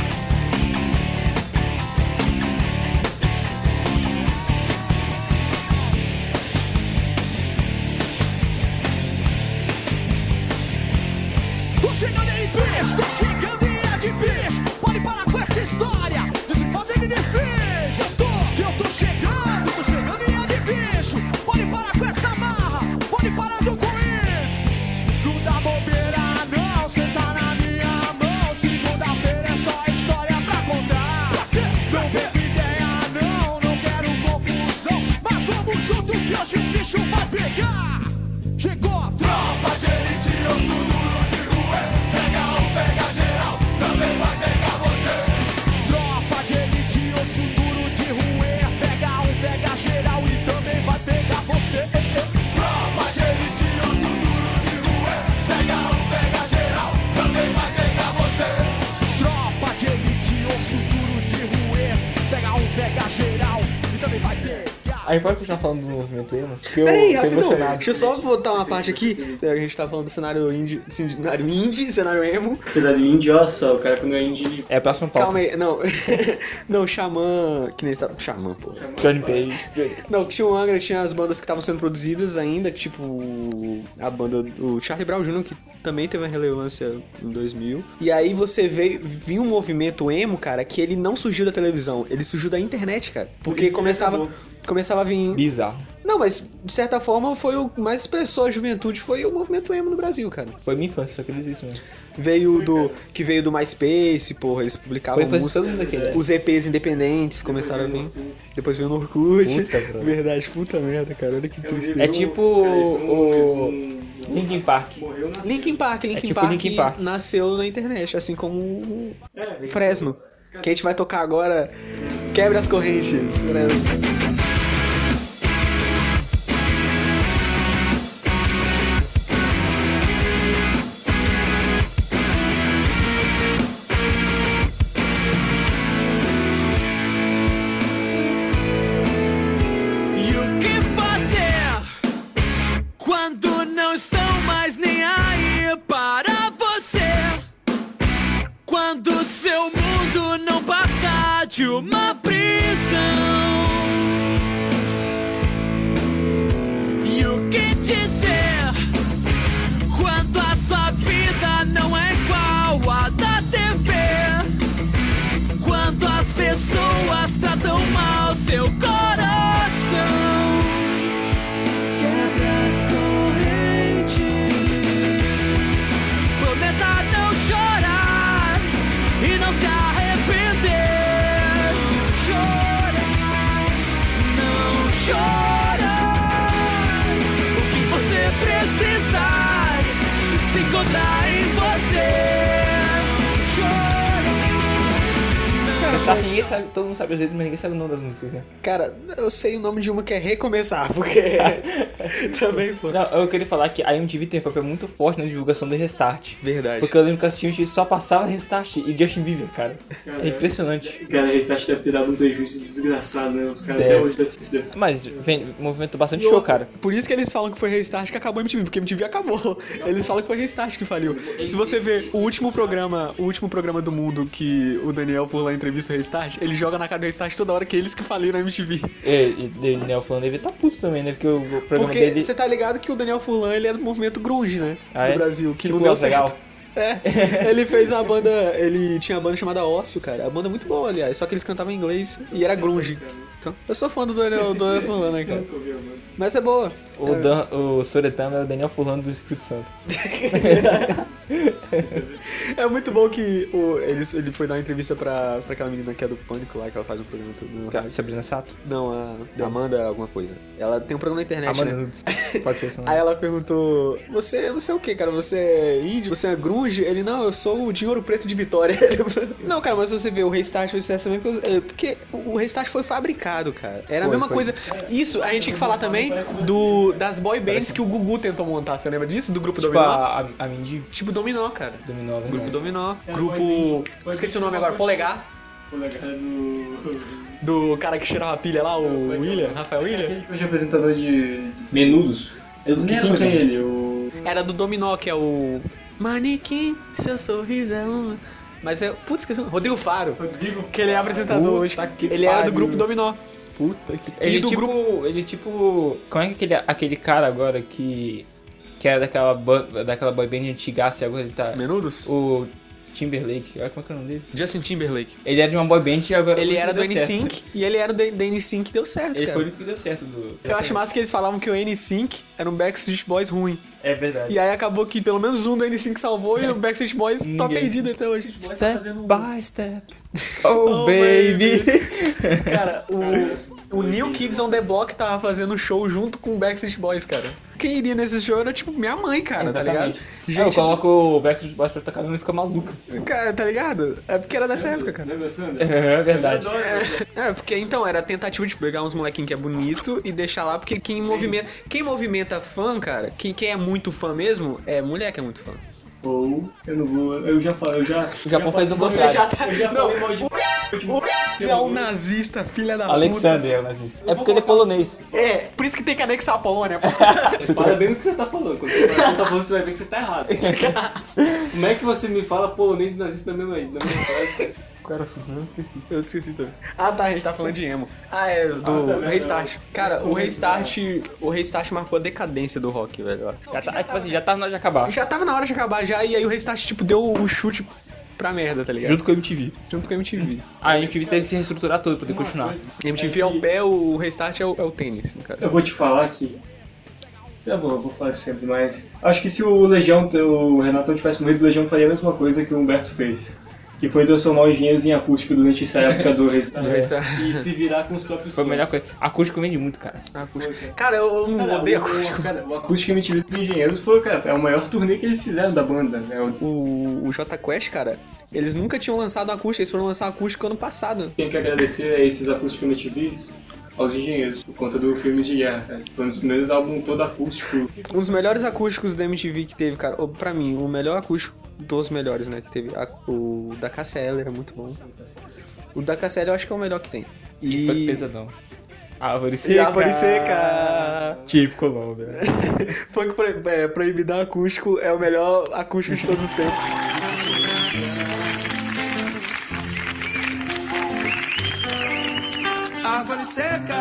continuar falando do movimento emo? Porque eu Peraí, tô emocionado. Deixa eu só botar uma parte aqui. A gente tá falando do cenário indie, cenário indie, cenário emo. Cidade índia, olha só, o cara quando é índio. É a próxima pauta. Calma aí, não. não, Xamã. Que nem está. Xamã, pô. Johnny Page. Não, que tinha o Angra, tinha as bandas que estavam sendo produzidas ainda, que, tipo a banda do Charlie Brown Jr., que também teve uma relevância em 2000. E aí você veio, viu um movimento emo, cara, que ele não surgiu da televisão, ele surgiu da internet, cara. Porque começava, começava a vir... Bizarro. Não, mas de certa forma foi o que mais expressou a juventude, foi o movimento emo no Brasil, cara. Foi minha infância, só que eles isso mesmo. Veio do. que veio do MySpace, porra, eles publicavam Foi música, daquele, né? Os EPs independentes começaram a vir. Depois veio no Orkut. Puta, brother. Verdade, puta merda, cara. Olha que triste. É tipo o Linkin Park. Linkin Park, Linkin, É tipo Park, Linkin Park. nasceu na internet, assim como o Fresno. Que a gente vai tocar agora. Quebre as correntes, Fresno. Sabe o nome das músicas, né? Cara, eu sei o nome de uma que é Recomeçar, porque. Também, pô. Não, eu queria falar que a MTV tem um papel muito forte na divulgação do Restart. Verdade. Porque eu lembro que eu assisti MTV só passava Restart e Justin Bieber, cara. É impressionante. Cara, que deve ter dado um prejuízo desgraçado, né? Os caras Deve. até hoje devem. Mas vem, movimentou bastante show, cara. Por isso que eles falam que foi Restart que acabou a MTV, porque a MTV acabou. Eles falam que foi Restart que faliu. Se você ver o último programa, o último programa do mundo que o Daniel por lá entrevista o Restart, ele joga na cara do Restart toda hora que eles que faliram a MTV. E, e Daniel falando deve estar puto também, né? Porque o, o programa Porque dele. Você tá ligado que o Daniel Furlan, ele era do movimento grunge, né? Ah, do é? Brasil, que Tipo não deu Legal? certo. É, ele fez a banda, ele tinha a banda chamada Ócio, cara. A banda é muito boa, aliás, só que eles cantavam em inglês e era grunge. Então, eu sou fã do Daniel, do Daniel Furlan, né, cara? Mas é boa. O, Dan, o Soretano é o Daniel Fulano do Espírito Santo. É muito bom que o, ele, ele foi dar uma entrevista pra, pra aquela menina que é do Pânico lá, que ela faz um programa todo no rádio. Sabrina Sato? Não, a Amanda alguma coisa. Ela tem um programa na internet, Amanda né? Pode ser isso, Aí não. ela perguntou: Você, você é o que, cara? Você é índio? Você é grunge? Ele, não, eu sou o Dinheiro Preto de Vitória. não, cara, mas você vê, o Restart foi sucesso também porque, é, porque o Restart foi fabricado, cara. Era a Foi, mesma foi. coisa. Isso, a gente tem que falar também do, das boy bands que o Gugu tentou montar. Você lembra disso? Do grupo Tipo Dominó? a, a, Mindy Tipo Dominó, cara. dominou a Grupo verdade. Dominó. Grupo. Esqueci o nome agora, Polegar. É do. Do cara que cheirava a pilha lá, o William, Rafael William. Aquele que hoje é apresentador de menudos. Eu não lembro quem é Menudos? ele. O. Era do Dominó, que é o. Manequim, seu sorriso é uma. Mas é. Putz, esqueci o nome. Rodrigo Faro. Rodrigo. Que ele é apresentador hoje. Ele era do grupo Dominó. Puta que. E Ele do tipo. Ele tipo. Como é que aquele, aquele cara agora que. Que era daquela, ban- daquela boy band antigaça e agora ele tá. Menudos? O Timberlake. Olha como é que é o nome dele. Justin Timberlake. Ele era de uma boy band e agora. Ele era do deu certo. N5 e ele era do N5 que deu certo, Ele cara. foi o único que deu certo do. Eu acho massa que eles falavam que o N5 era um Backstreet Boys ruim. É verdade. E aí acabou que pelo menos um do N5 salvou e o Backstreet Boys tá perdido até hoje. Step by step. Oh, baby. Cara, o, o New Kids on the Block tava fazendo show junto com o Backstreet Boys, cara. Quem iria nesse show era tipo minha mãe, cara, tá ligado? Exatamente. eu coloco o Backstreet Boys pra tocar e fica maluco. Cara, tá ligado? É porque era dessa época, cara. Lembra, Sandra? É verdade. É, porque então era a tentativa de pegar uns molequinhos que é bonito e deixar lá, porque quem movimenta, quem movimenta fã, cara, quem, quem é muito fã mesmo, é mulher que é muito fã. Ou. Eu não vou. Eu já falei, eu já. O Japão faz um Você já tá. Eu já Não, falei mal de. o, Você é um nazista, filha da Alexander é o nazista. É porque ele é polonês. puta. É, por isso que tem que anexar a Polônia. Para bem no que você tá falando. Quando você tá falando, você vai ver que você tá errado. Como é que você me fala polonês e nazista na mesma, na mesma frase, cara? Qual era o assunto? Eu não esqueci. Eu esqueci também. Ah tá, a gente tá falando de emo. Ah, é, do Ah, tá, Restart. Cara, o Restart. O Restart marcou a decadência do rock, velho. Já tá, é, tipo assim, já tá na hora de acabar. Já tava na hora de acabar já, e aí o Restart, tipo, deu o chute pra merda, tá ligado? Junto com a MTV. Junto com a MTV. A MTV teve que se reestruturar todo pra poder continuar. MTV é o pé, o Restart é o, é o tênis, cara. Eu vou te falar que. Tá bom, eu vou falar sempre, mas. Acho que se o Legião, o Renato não tivesse morrido, o Legião faria a mesma coisa que o Humberto fez. Que foi transformar os engenheiros em acústico durante essa época do. Do Restart. E se virar com os próprios Foi a melhor coisa. Acústico vende muito, cara. Cara, eu, eu não Cara, odeio o- acústico. O, cara, o acústico MTV dos engenheiros foi, cara, é o maior turnê que eles fizeram da banda. Né? O, o J Quest, cara, eles nunca tinham lançado acústico, eles foram lançar acústico ano passado. tenho que agradecer a esses acústicos MTVs aos engenheiros, por conta do Filmes de Guerra, cara. Foi um dos primeiros álbuns todo acústico. Um dos melhores acústicos da MTV que teve, cara. Pra mim, o melhor acústico dos melhores, né, que teve. A- o da KCL era muito bom. O da KCL eu acho que é o melhor que tem. E E. foi pesadão. Árvore E seca. árvore seca. Tipo Colômbia. Funk pro, é, proibidão acústico é o melhor acústico de todos os tempos. Árvore seca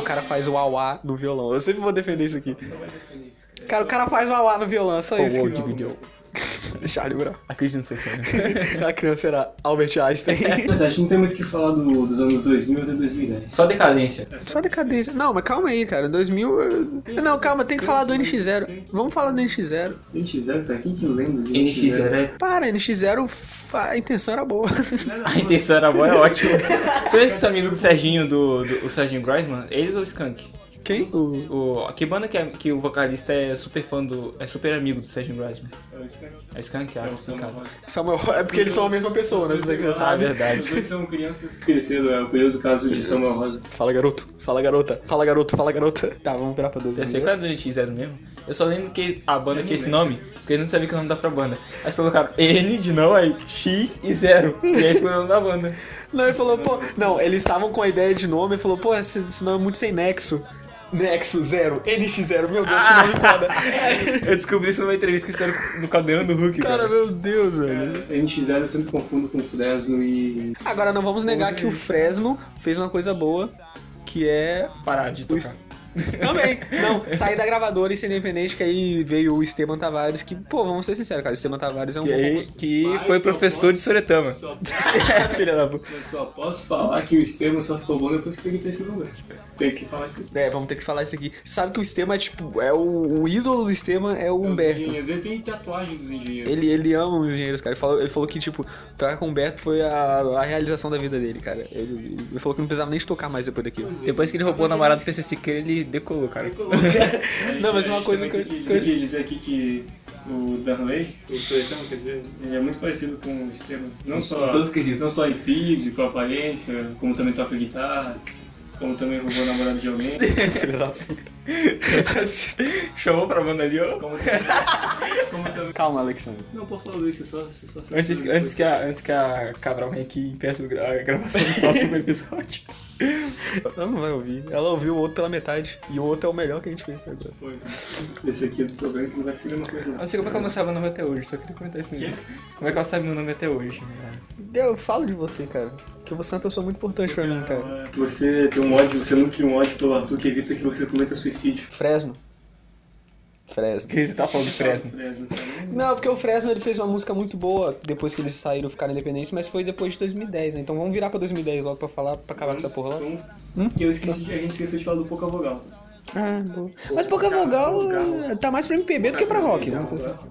o cara faz o auá no violão. Eu sempre vou defender isso aqui. Cara, o cara faz o auá no violão, é só isso. Que- digo, digo. Charlie Brown. Acredito no seu sonho. A criança era Albert Einstein. Verdade, não tem muito o que falar do- dos anos 2000 até 2010. Só decadência. Só decadência. Não, mas calma aí, cara. 2000. eu- Não, calma, tem que falar do NX0. Vamos falar do NX0. NX0, cara, quem que lembra de NX0 é. Para, NX0, a intenção era boa. A intenção era boa, é ótimo. São esses amigos do Serginho, do, do o Serginho Groisman? Eles ou o Skank? Quem? O... O, que banda que, é, que o vocalista é super fã do. é super amigo do Serginho Groisman? É o Skank? Ah, explicado. Samuel, é porque eles são a mesma pessoa, né? Se você Ah, sabe. verdade. Os dois são crianças que cresceram, é o curioso caso de Samuel Rosa. Fala garoto, fala garota, fala garoto, fala garota. Tá, vamos virar pra dois. Eu sei qual é do NX0 mesmo. Eu só lembro que a banda tinha esse nome, porque eles não sabiam que o nome dava pra banda. Aí eles colocaram N de não, aí X e 0. E aí foi o nome da banda. Não, ele falou, pô. Não, eles estavam com a ideia de nome, ele falou, pô, esse, esse nome é muito sem nexo. Nexo zero, NX0, meu Deus, Ah. que nome foda. Eu descobri isso numa entrevista que fizeram no caderno do Hulk, cara. Cara, meu Deus, velho. NX0 eu sempre confundo com Fresno e. Agora não vamos negar que o Fresno fez uma coisa boa, que é. Parar de tocar. Também. Não, sair da gravadora e ser independente, que aí veio o Esteban Tavares, que, pô, vamos ser sinceros, cara, o Esteban Tavares é um bom Que, compositor. que foi professor de Soretama. Só, Filha da puta. eu só posso falar que o Estevam só ficou bom depois que ele tem esse lugar. Tem que falar isso. É, vamos ter que falar isso aqui. Sabe que o Esteban é tipo, é o, o ídolo do Esteban é o Humberto. Ele tem tatuagem dos engenheiros. Ele, ele ama os engenheiros, cara. Ele falou, ele falou que, tipo, tocar com o Humberto foi a, a realização da vida dele, cara. Ele, ele falou que não precisava nem de tocar mais depois daquilo. Depois que ele roubou o namorado do PC Siqueira, ele decolou, cara. Não, mas uma A coisa que- eu- que dizer aqui que o Danley, o Soetão, quer dizer, ele é muito parecido com o Esteban. Não só, Todos quesitos. não só em físico, aparência, como também toca guitarra, como também roubou o namorado de alguém. Chamou pra banda ali, ó. Como, como também... Calma, Alexandre. Não, pode falar isso, é só, é só Antes, antes, que a, antes que a Cabral venha aqui e impeça a gravação do próximo episódio. Ela não vai ouvir. Ela ouviu o outro pela metade. E o outro é o melhor que a gente fez até agora. Foi. Esse aqui eu tô vendo que não vai ser a mesma coisa. Eu não. não sei como é que ela não sabe meu nome até hoje, só queria comentar isso mesmo. Como é que ela sabe meu nome até hoje? Eu falo de você, cara. Que você é uma pessoa muito importante pra mim, cara. Você tem um ódio, você nutre um ódio pelo Arthur que evita que você cometa suicídio. Fresno. Fresno. Que você tá falando de Fresno? Não, porque o Fresno ele fez uma música muito boa depois que eles saíram, ficaram independentes, mas foi depois de 2010, né? Então vamos virar pra 2010 logo pra falar, pra acabar com essa porra lá. Então, Hum? que eu esqueci de, a gente esqueceu de falar do Pouca Vogal. Ah, boa. Mas pouca vogal eh, tá mais pra MPB do que pra rock, né?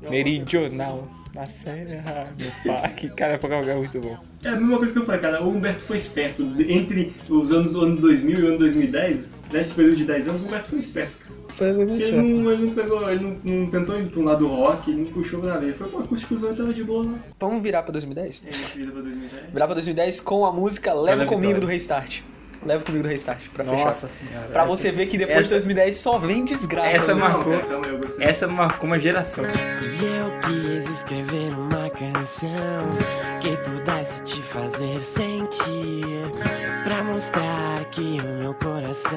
Meridional. Na serra, no parque. Cara, Pokémon é muito bom. É a mesma coisa que eu falei, cara. O Humberto foi esperto. Entre os anos ano 2000 e o ano 2010, nesse período de 10 anos, o Humberto foi esperto, cara. Foi bem Ele não, ele não pegou, ele não, não tentou ir pra um lado rock, ele não puxou nada. Ele foi pro acústicozão e tava de boa lá. Vamos virar pra 2010? E a gente vira pra 2010. Virar pra 2010 com a música Leva Comigo Vitória. do Restart. Leva Comigo do Restart, pra Nossa fechar. senhora. Pra essa- você ver que depois essa- de 2010 só vem desgraça. Essa né? marcou. Não, calma aí, eu gostei. Essa marcou uma geração. E eu quis escrever uma canção que pudesse te fazer sentir, pra mostrar que o meu coração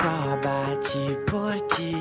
só bate por ti,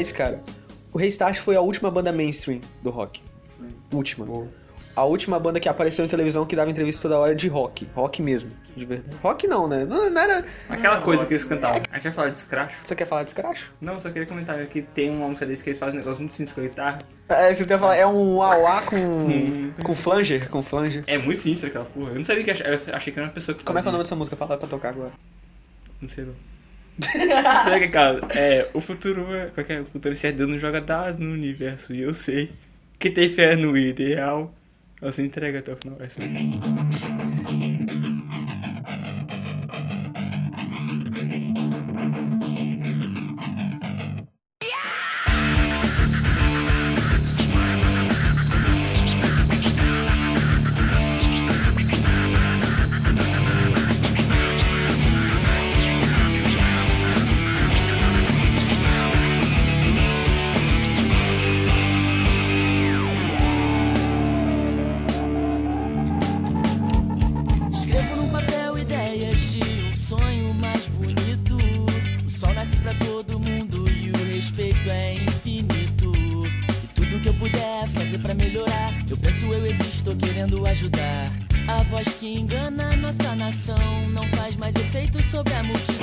2010, cara, o Restart foi a última banda mainstream do rock. Última. A última banda que apareceu em televisão que dava entrevista toda hora de rock. Rock mesmo, de verdade. Rock não, né? Não, não era... Aquela coisa que eles cantavam. A gente vai falar de escracho? Você quer falar de escracho? Não, só queria comentar que tem uma música desse que eles fazem um negócio muito simples com a guitarra. É, você tem que falar, é um auá com, com flanger, com flanger. É muito sinistra aquela porra. Eu não sabia que ach- eu achei que era uma pessoa que Como é que é o nome dessa música? Fala pra tocar agora. Não sei não. Sabe que, cara, é, o futuro é. Qual que é? O futuro se não joga dados no universo. E eu sei que tem fé no ideal. Ela se entrega até o final. É isso infinito. E tudo que eu puder fazer pra melhorar, eu penso eu existo querendo ajudar. A voz que engana nossa nação não faz mais efeito sobre a multidão.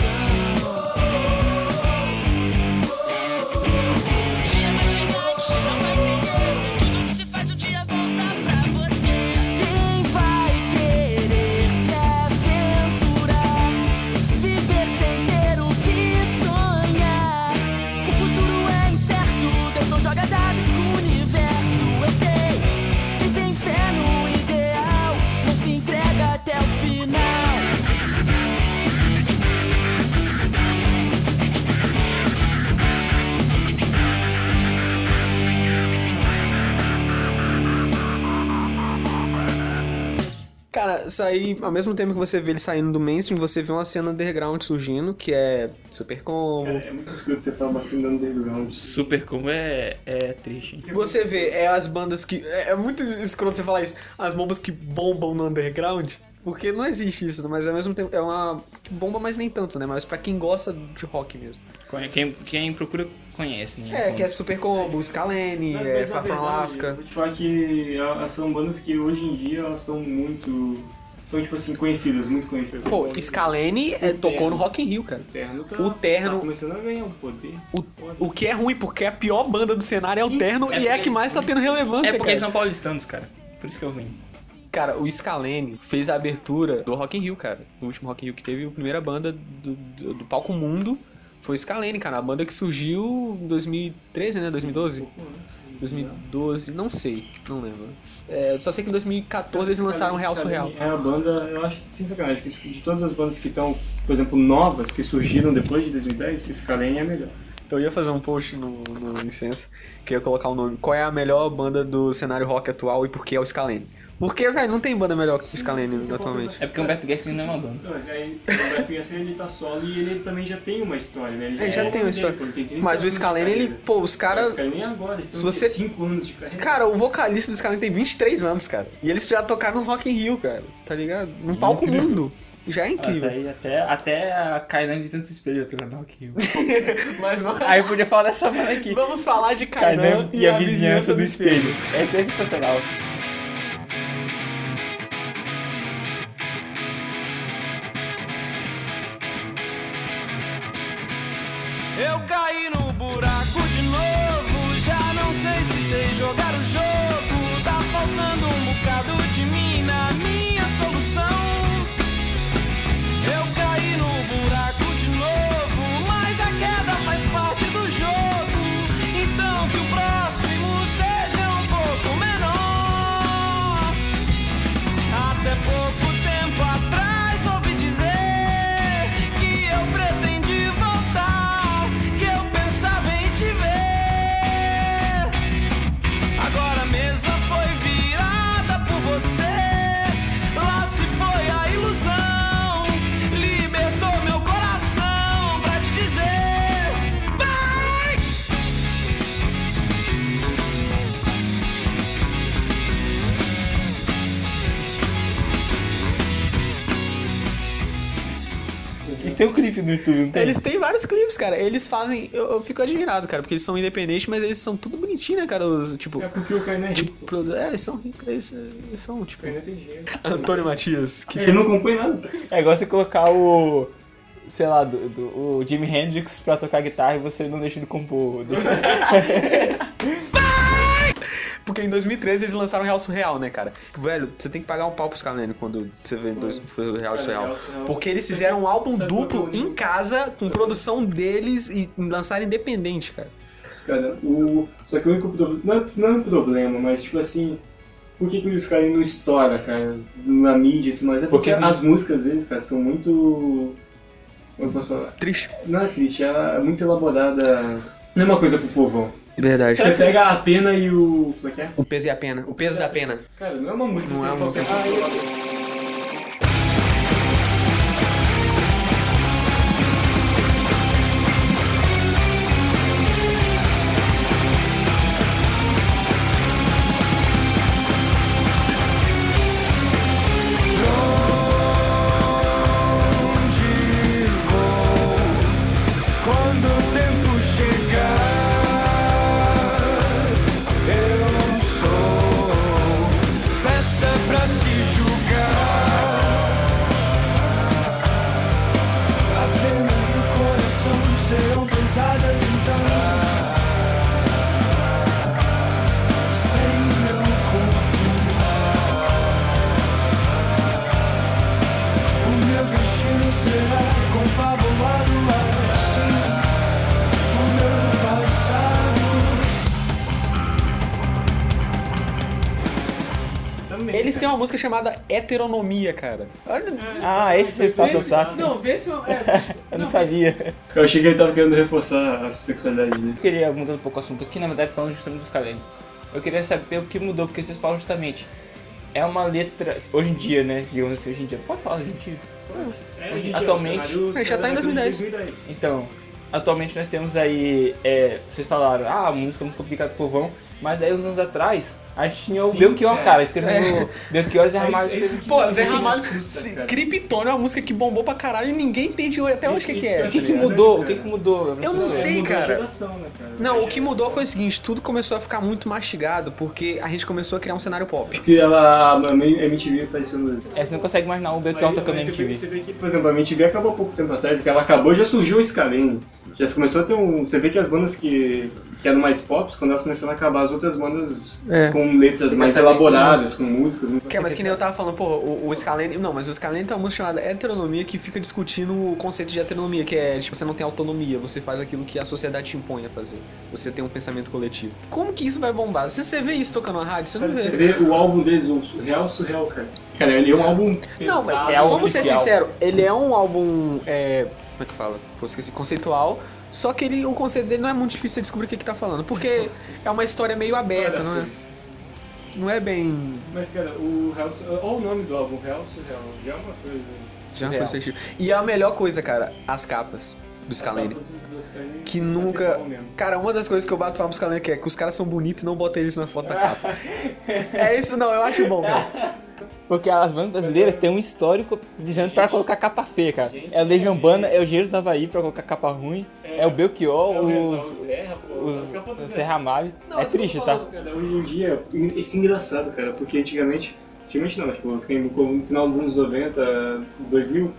Cara, sair, ao mesmo tempo que você vê ele saindo do mainstream, você vê uma cena underground surgindo, que é Super Combo. É muito escuro você falar uma cena underground. Super como é, é triste. hein? Você vê, é as bandas que. É, é muito escroto você falar isso. As bombas que bombam no underground. Porque não existe isso, né? mas ao mesmo tempo é uma. que bomba, mas nem tanto, né? Mas pra quem gosta de rock mesmo. Quem, quem procura conhece, né? É, que é Super Combo, Scalene, é verdade, Alaska. eu Vou te falar que elas são bandas que hoje em dia elas estão muito. estão tipo assim, conhecidas, muito conhecidas. Pô, Scalene é, tocou no Rock in Rio, cara. O Terno tá, O Terno- tá começando a ganhar um poder. O, o que é ruim, porque a pior banda do cenário é o Sim, Terno é e é a que mais tá tendo relevância, É porque cara. são paulistanos, cara. Por isso que é ruim. Cara, o Scalene fez a abertura do Rock in Rio, cara. No último Rock in Rio que teve, a primeira banda do, do, do palco mundo Foi o Scalene, cara. A banda que surgiu em 2013, né? 2012? 2012, não sei, não lembro. É, só sei que em 2014 eles lançaram o Real Surreal. É a banda, eu acho que sem sacanagem, que de todas as bandas que estão, por exemplo, novas, que surgiram depois de 2010, Scalene é a melhor. Eu ia fazer um post no, no Licença que ia colocar o nome. Qual é a melhor banda do cenário rock atual e por que é o Scalene? Porque, velho, não tem banda melhor que o Scalene atualmente. É porque o Humberto Gessing não é uma banda. Não, aí, o Roberto Gasser, ele tá solo e ele também já tem uma história, né? Ele Ele já é tem uma um história. tempo, ele tem 30 Mas o Scalene, ele, pô, os O caras. Scalene é agora, eles Se você- 5 anos de carreira. Cara, o vocalista do Scalene tem 23 anos, cara. E eles já tocaram no Rock in Rio, cara. Tá ligado? Num palco mundo. Já é Nossa, incrível. aí até, até a Kainan Vicente do Espelho tocando no Rock in Rio. Mas não... Aí eu podia falar dessa banda aqui. Vamos falar de Kainan Kainan e a vizinhança do espelho. Essa é sensacional. Eu caí no buraco de novo. Já não sei se sei jogar o jogo. Tá faltando um bocado de mim na minha solução. Clipe no YouTube, não tem? Eles têm vários clipes, cara. Eles fazem. Eu, eu fico admirado, cara, porque eles são independentes, mas eles são tudo bonitinho, né, cara? Os, tipo. É porque o Kainan é rico. Tipo, é, eles são ricos. Eles, eles são, tipo. O Kainan tem dinheiro. Antônio Matias. Que... Ele não compõe nada. É igual você colocar o. Sei lá, do, do- o Jimi Hendrix pra tocar guitarra e você não deixa ele compor. Deixa- Porque em 2013 eles lançaram o Real Surreal, né, cara? Velho, você tem que pagar um pau pros Scalene quando você vê dois, Real Surreal. Real Surreal. Porque eles fizeram um álbum duplo é o- em casa, com produção deles e lançaram independente, cara. Cara, o. Só que o único problema. Não, é- não é um problema, mas tipo assim. Por que, que os caras não estouram, cara? Na mídia e tudo mais? É porque, Porque- as músicas deles, cara, são muito. Como eu posso falar? Triste. Não é triste, ela é muito elaborada. Não é uma coisa pro povão. Verdade. Você pega a pena e o. Como é que é? O peso e a pena. O peso da pena. Cara, não é uma música Não é uma música Têm uma música chamada Heteronomia, cara. Olha, Ah, esse é o. Não, vê se eu. É, Eu não sabia. Eu achei que ele tava querendo reforçar a sexualidade dele. Eu queria mudar um pouco o assunto aqui, na verdade falando justamente dos Kalene. Eu queria saber o que mudou, porque vocês falam justamente. É uma letra. Hoje em dia, né? Digamos assim, hoje em dia. Pode falar hoje em dia? Hoje em dia, Atualmente- cenário- É, já tá em o cenário 2010. de 2010. Então, atualmente nós temos aí. É, vocês falaram, ah, a música é muito complicada pro povão, mas aí uns anos atrás a gente tinha o Sim, Belchior, cara. cara, escrevendo Belchior e Zé É Ramalho. é isso que- Pô, Zé que Ramalho. Krypton é uma música que bombou pra caralho e ninguém entende até hoje o que, que O é. que, que ligado, mudou? O que, que mudou? Eu não É, sei, cara. geração, né, cara? Não, o que mudou geração. foi o seguinte, tudo começou a ficar muito mastigado porque a gente começou a criar um cenário pop. Porque ela, a MTV apareceu no... É, você não consegue imaginar o Belchior Aí- tocando aí você vê- MTV. Você vê que, por exemplo, a MTV acabou há pouco tempo atrás, que ela acabou e já surgiu o Scalene. Já começou a ter um. Você vê que as bandas que, que eram mais pop, quando elas começaram a acabar, as outras bandas É. com letras mais elaboradas, com músicas. muito- Que é, mas que nem eu tava falando, pô, o, o Scalene... Não, mas o Scalene tem uma música chamada Heteronomia que fica discutindo o conceito de heteronomia, que é, tipo, você não tem autonomia, você faz aquilo que a sociedade te impõe a fazer. Você tem um pensamento coletivo. Como que isso vai bombar? Se você vê isso tocando na rádio, você não Cara, você vê. vê o álbum deles, o Surreal Surreal, cara. Cara, ele é um álbum Não, pesado. mas É vamos ser oficial. sinceros, ele é um álbum. É, como é que fala? Pô, esqueci. Conceitual. Só que ele, o conceito dele não é muito difícil de descobrir o que, que tá falando. Porque é uma história meio aberta, não é? Não é bem. Mas, cara, o Real Surreal. Olha o nome do álbum, Real Surreal. Já é uma coisa. Já é uma coisa. E a melhor coisa, cara, as capas do Scalene. Que é nunca. Cara, uma das coisas que eu bato palma pro Scalene é que os caras são bonitos e não botam eles na foto da capa. é isso, não, eu acho bom, cara. Porque as bandas brasileiras têm um histórico dizendo pra colocar capa feia, cara. É o Legião Urbana, é o Engenheiros do Havaí pra colocar capa ruim, é, o Belchior, É o- os, o Serra, pô, os, capas do o Serra. Não, É triste, tá? falando, cara, hoje em dia, isso é engraçado, cara, porque antigamente, antigamente não, tipo, que nem no no final dos anos 90, 2000,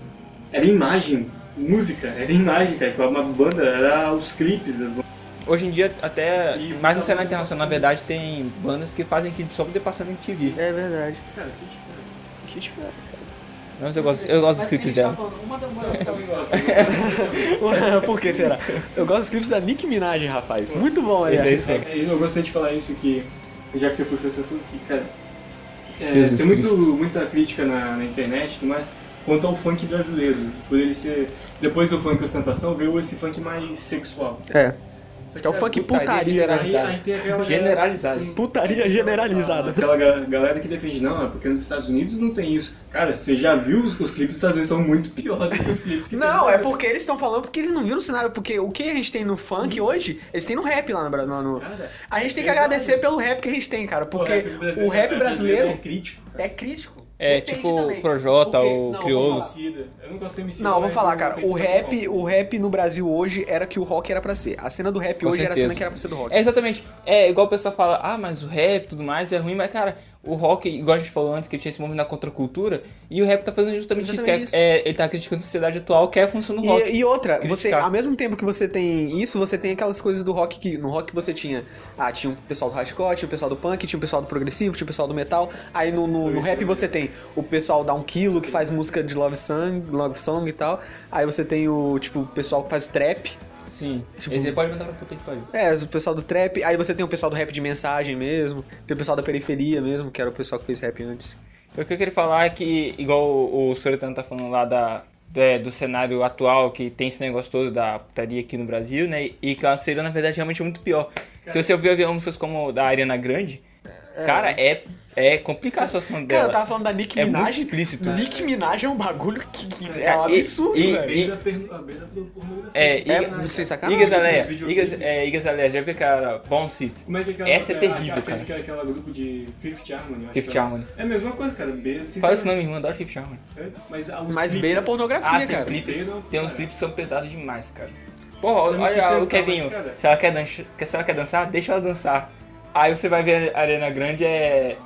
era imagem, música, era imagem, cara, tipo, uma banda, era os clipes das bandas. Hoje em dia, até E- mais no cenário internacional, na verdade, tem bandas que fazem clipe só pra poder passar na MTV. É verdade. Cara, que tipo, Que tipo, cara. Mas eu gosto, eu gosto dos clipes dela. Uma das bandas que eu gosto. Por que será? Eu gosto dos clipes da Nick Minaj, rapaz. Muito bom, aliás. sim. É, Eu gostaria de falar isso que, já que você puxou esse assunto, que, cara, é, tem muito, muita crítica na, na internet e tudo mais quanto ao funk brasileiro. Por ele ser, depois do funk ostentação, veio esse funk mais sexual. É. Que é o funk putaria? Aí, Generalizado. Sim. Putaria generalizada. Aquela ga- galera que defende, não, é porque nos Estados Unidos não tem isso. Cara, você já viu os, os clipes dos Estados Unidos são muito piores do que os clipes que Não, é Brasil. porque eles estão falando porque eles não viram o cenário. Porque o que a gente tem no funk hoje, eles têm no rap lá no Brasil. no- Cara, A gente tem que agradecer pelo rap que a gente tem, cara. Porque o rap é brasileiro crítico. é crítico. É, Depende tipo também. o Projota, o não, Criolo. Eu não gosto de MC. Não, eu vou falar, cara. O que rap, o rap no Brasil hoje era que o rock era pra ser. A cena do rap Com hoje era a cena certeza. que era pra ser do rock. É, exatamente. É igual o pessoal fala, ah, mas o rap e tudo mais é ruim, mas cara, o rock, igual a gente falou antes, que tinha esse movimento na contracultura, e o rap tá fazendo justamente isso, que é, é, ele tá criticando a sociedade atual, que é a função do rock. E, e outra, você, Criticar. ao mesmo tempo que você tem isso, você tem aquelas coisas do rock que no rock você tinha, ah, tinha o pessoal do hardcore, tinha o pessoal do punk, tinha o pessoal do progressivo, tinha o pessoal do metal. Aí no, no, no rap você tem o pessoal da um quilo que faz música de love song, love song e tal. Aí você tem o tipo o pessoal que faz trap. Sim. Tipo- Esse aí pode mandar pra puta que pariu. É, o pessoal do trap. Aí você tem o pessoal do rap de mensagem mesmo. Tem o pessoal da periferia mesmo, que era o pessoal que fez rap antes. O que eu queria falar é que, igual o, o Soretano tá falando lá da, é, do cenário atual, que tem esse negócio todo da putaria aqui no Brasil, né? E que ela seria, na verdade, realmente muito pior. Se você ouvir músicas como da Ariana Grande, cara, é, é complicada a situação dela. Cara, eu tava falando da Nicki É Minaj. muito explícito. Nicki Minaj é um bagulho que, que é Cara, um absurdo, e- velho. Beira per- a beira do pornografia. É, e- né, sem cara? sacanagem. Igas Aleia, Os videoclipes. Igas, é, Igas Aleia, já viu aquela Bone City? Como é que é aquela, Essa é aquela- terrível, aquela, cara. Aquela, grupo de Fifth Harmony. eu acho Fifth que é. Harmony. É a mesma coisa, cara. Beira, Fala esse nome, irmã, adoro Fifth Harmony. É, Mas, Mas beira pornografia, Ah, cara. Tem uns clipes que são pesados demais, cara. Porra, não sei olha o Kevinho. se ela quer dançar, deixa ela dançar. Aí você vai ver a Arena Grande é.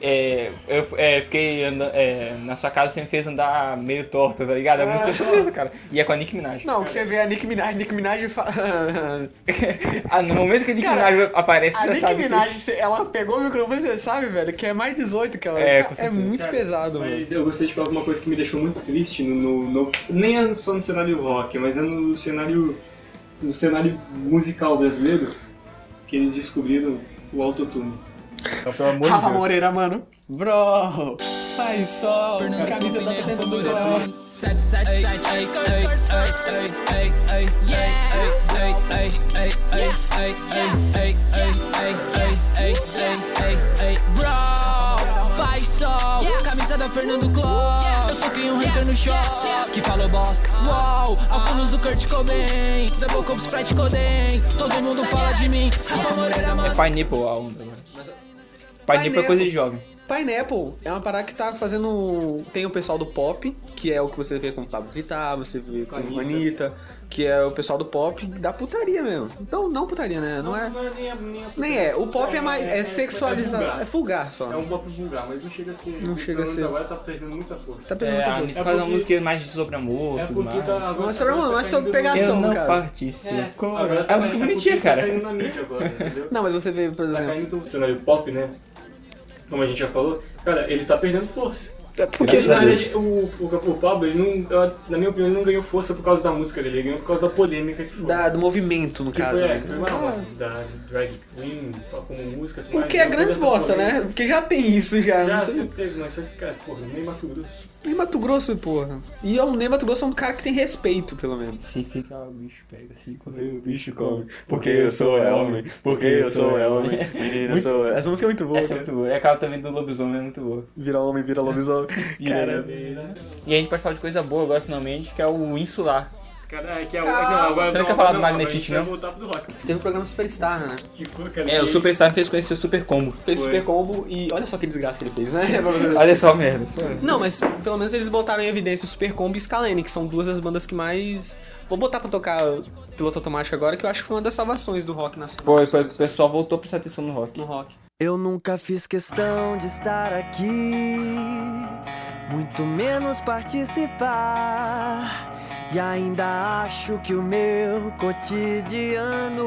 É, eu é, fiquei andando, é, na sua casa, você me fez andar meio torta, tá ligado? É uma música surpresa, cara. E é com a Nick Minaj. Não, que você vê a Nicki Minaj, Nicki Minaj fa... ah, no momento que a Nick Cara, Minaj aparece, A você já Nicki sabe. que- Minaj, cê- ela pegou o microfone, você sabe, velho, que é mais 18 que ela É, Cara, é muito Cara, pesado, mano. Mas eu gostaria de falar uma coisa que me deixou muito triste no, no- no- nem é só no cenário rock, mas é no cenário no cenário musical brasileiro que eles descobriram o autotune. Pelo amor Rafa Deus. Moreira, mano. Bro, faz sol, camisa da Teta Noel. Bro, faz sol, camisa da Fernando Claus. Eu sou quem um hater no show que falou bosta. Uau, óculos do Kurt Cobain. Double Cup Sprite Coden. Todo mundo fala de mim. Rafa Moreira, mano. É Pineapple a onda, mano. Pai Nipple é coisa de jovem. Pineapple é uma parada que tá fazendo. Tem o pessoal do pop, que é o que você vê com o Pablo Vittar, você vê com a Anitta, que é o pessoal do pop da putaria mesmo. Não, não putaria, né? Não é. Não é nem a, nem a Nem é. O pop é mais. É sexualizado. É vulgar só. É um pop vulgar, mas não chega a ser. Não chega a ser. agora tá perdendo muita força. Tá perdendo É, muita a coisa. Anitta É faz uma música mais sobre amor, É tudo porque mais. tá. Não é sobre amor, tá não é sobre pegação. Eu não cara. participo. É, agora É tá- uma música é bonitinha, Tá cara. caindo na mídia agora, entendeu? Não, mas você vê, por Tá exemplo. caindo no cenário pop, né? Como a gente já falou, cara, ele tá perdendo força. É porque. Na verdade, o, o, o Pablo, ele não, na minha opinião, ele não ganhou força por causa da música dele, ele ganhou por causa da polêmica que foi. Da, do movimento, no que caso, foi, é, né? que foi uma, da drag queen, como música. mais, Porque é toda grande bosta, né? Porque já tem isso já. Já sempre teve, mas só que, cara, porra, nem Mato Grosso. Nem Mato Grosso, porra. E o Ney Mato Grosso é um cara que tem respeito, pelo menos. Se fica, o bicho pega. Se correr, o bicho come. Porque eu sou homem. Porque eu sou homem. Menina, Muito- sou. Essa música é muito boa. Essa é cara. muito boa. E aquela também do lobisomem é muito boa. Vira homem, vira lobisomem. Cara, E a gente pode falar de coisa boa agora, finalmente, que é o Insular. Cara, é que é o. Calma. Não, agora Você não quer falar do Magnetite, não? voltar pro rock. teve o programa Superstar, né? Que foi, cara, É, o Superstar fez conhecer o Super Combo. Fez Foi. Super Combo e olha só que desgraça que ele fez, né? Ver. Olha só, merda. Não, mas pelo menos eles botaram em evidência o Super Combo e Scalene, que são duas das bandas que mais. Vou botar pra tocar piloto automático agora, que eu acho que foi uma das salvações do rock nacional. Foi, foi. O pessoal voltou a prestar atenção no rock. No rock. Eu nunca fiz questão de estar aqui, muito menos participar. E ainda acho que o meu cotidiano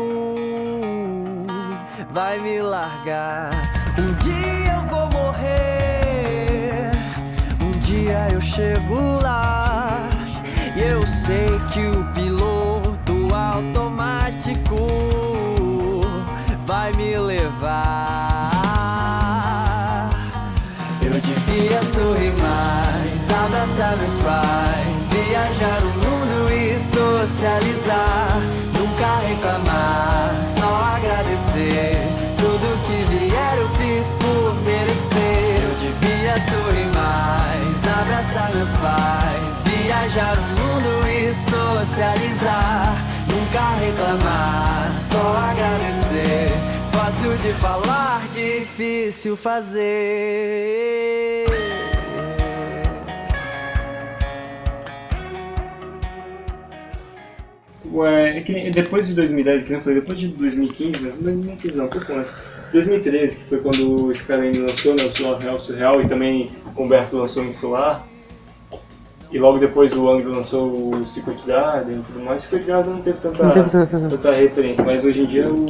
vai me largar. Um dia eu vou morrer, um dia eu chego lá. E eu sei que o piloto automático vai me socializar. Nunca reclamar, só agradecer. Tudo que vier eu fiz por merecer. Eu devia sorrir mais, abraçar meus pais, viajar o mundo e socializar. Nunca reclamar, só agradecer. Fácil de falar, difícil fazer. Ué, é que nem- depois de 2010, que nem eu falei, depois de 2015, né? 2015 não, um pouco antes. 2013, que foi quando o Scalene lançou né, o Solar Real Surreal e também o Humberto lançou o Insular. E logo depois o Ang lançou o Secret Garden e tudo mais. Secret Garden não teve tanta, tanta referência, mas hoje em dia o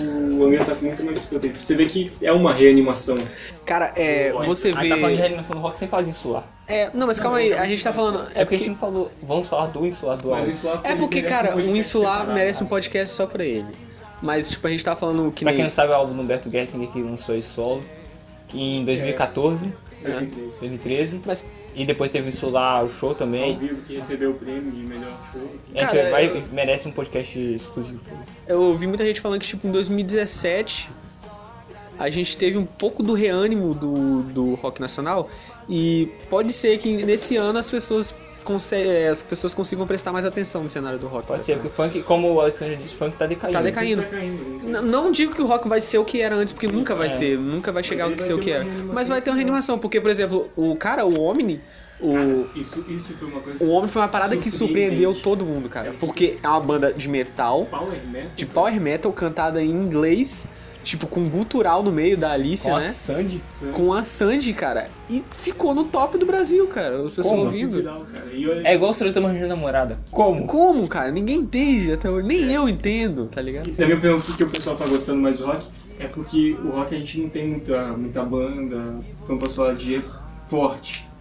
Ang tá com muito mais potente. Você vê que é uma reanimação. Cara, é. Você A gente tá falando de vê. reanimação no rock sem falar de Insular. É, não, mas calma aí, a gente tá falando. É É porque a gente não falou. Vamos falar do Insular do Mas o álbum. Insular é porque cara, um insular separado. merece um podcast só pra ele. Mas, tipo, a gente tá falando que Pra nem. quem não sabe, é o álbum do Humberto Gessinger que lançou esse solo. Que em 2014, 2013. 2013. Mas, E depois teve o Insular, o show Ao também. vivo que recebeu o prêmio de melhor show. A gente Cara, vai, eu- merece um podcast exclusivo. eu ouvi muita gente falando que, tipo, em 2017 a gente teve um pouco do reânimo do, do rock nacional. E pode ser que nesse ano as pessoas, conse- é, as pessoas consigam prestar mais atenção no cenário do rock. Pode ser, nacional. porque o funk, como o Alexandre disse, o funk tá decaindo. Tá decaindo. Tá caindo. N- Não digo que o rock vai ser o que era antes, porque nunca vai É. ser, nunca vai chegar ao que ser o que era. Mas vai ter uma reanimação, porque, por exemplo, o cara, o Omni, o, Isso, isso foi uma coisa. o Omni foi uma parada que surpreendeu todo mundo, cara. Porque é uma banda de metal, Power Metal. de power metal, cantada em inglês, tipo, com gutural no meio da Alicia, Com a né? Sandy. Com a Sandy, cara. E ficou no top do Brasil, cara. As pessoas Como? ouvindo. É igual o Sorota Manjando Namorada. Como? Como, cara? Ninguém entende até hoje. Nem eu entendo, tá ligado? Na minha opinião, por que o pessoal tá gostando mais do rock é porque o rock a gente não tem muita, muita banda, como posso falar, de forte.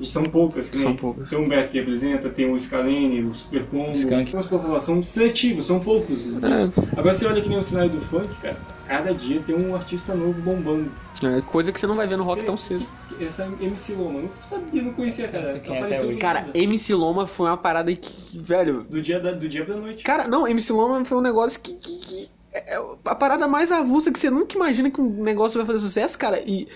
E são poucas, que nem São poucas. Tem o Humberto que representa, tem o Scalene, o Super Combo. Skank. Mas população são seletivos, são poucos. É. Agora você olha que nem o cenário do funk, cara, cada dia tem um artista novo bombando. É coisa que você não vai ver no rock tão cedo. Essa MC Loma, eu não sabia, não conhecia, cara. É Apareceu. Cara. MC Loma foi uma parada que, velho, do dia, da, do dia pra noite. Cara, não, MC Loma foi um negócio que. que- que é a parada mais avulsa que você nunca imagina que um negócio vai fazer sucesso, cara. E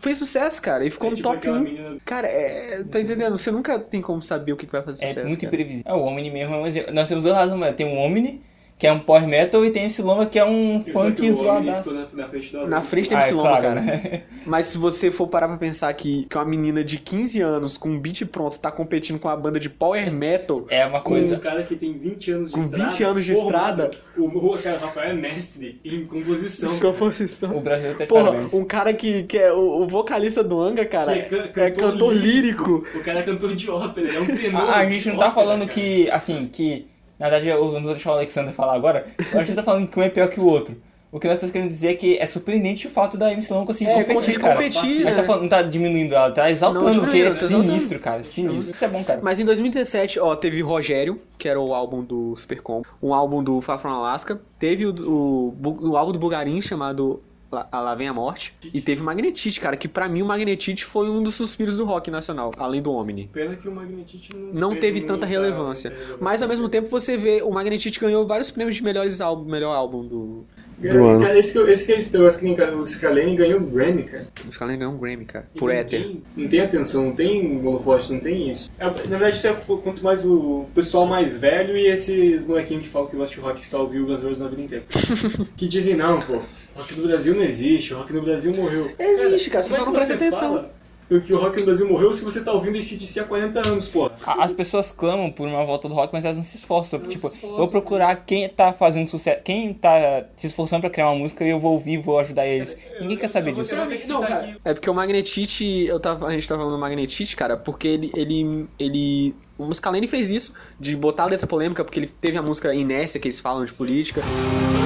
fez sucesso, cara. E ficou É no tipo top aquela 1. menina- Cara, é. Tá entendendo? Você nunca tem como saber o que que vai fazer É sucesso. muito cara. imprevisível. É, o Omni mesmo é um exemplo. Nós temos duas razões. Tem o Omni, que é um power metal, e tem esse Loma, que é um E só funk homem zoadaço. na, na frente da Na frente tem Ah, esse é Loma, claro, cara. né? Mas se você for parar pra pensar que, que uma menina de 15 anos com um beat pronto tá competindo com uma banda de power metal, É uma Com os coisa... caras que tem 20 anos de Com estrada. 20 anos de formado. estrada. O, o cara, Rafael é mestre em composição. composição. O Brasil tá de Porra, parabéns. um cara que, que é o, o vocalista do Anga, cara, Que é can- é cantor lírico. O cara é cantor de ópera, ele é um tenor. A, a gente não tá ópera, falando cara. que, assim, que. Na verdade, eu não vou deixar o Alexander falar agora. A gente tá falando que um é pior que o outro. O que nós estamos querendo dizer é que é surpreendente o fato da MC Long conseguir É, competir, conseguir cara. competir, Mas né? tá falando, não tá diminuindo, ela tá exaltando, porque é tá sinistro, cara. Sinistro. Isso é bom, cara. Mas em 2017, ó, teve Rogério, que era o álbum do Supercom, um álbum do Far From Alaska, teve o, o, o álbum do Bugarin chamado Lá Lá Vem a Morte, e teve Magnetite, cara, que pra mim o Magnetite foi um dos suspiros do rock nacional, além do Omni. Pena que o Magnetite não, Não teve tanta relevância. relevância. Mas ao mesmo tempo você vê, o Magnetite ganhou vários prêmios de melhores álbum, melhor álbum do. Cara, do cara, esse que, esse que é que o Scalene ganhou o Grammy, cara. O Scalene ganhou um Grammy, cara, E por Éter. Não tem atenção, não tem holofote, não tem isso. É, na verdade, isso é quanto mais o pessoal mais velho e esses molequinhos que falam que gostam de rock só ouviu Guns N' Roses na vida inteira. que dizem, não, pô, rock no Brasil não existe, o rock no Brasil morreu. Existe, cara, você como só é não presta atenção. fala Que o rock no Brasil morreu se você tá ouvindo ACDC há 40 anos, pô. As pessoas clamam por uma volta do rock, mas elas não se esforçam. Não tipo, se esforçam, vou procurar quem tá fazendo sucesso, quem tá se esforçando pra criar uma música e eu vou ouvir, vou ajudar eles. Ninguém quer saber disso. Eu vou ter que citar aqui. É porque o Magnetite, eu tava, a gente tava falando do Magnetite, cara, porque ele, ele, ele, o Muscalene fez isso, de botar a letra polêmica, porque ele teve a música Inércia, que eles falam de política. Somos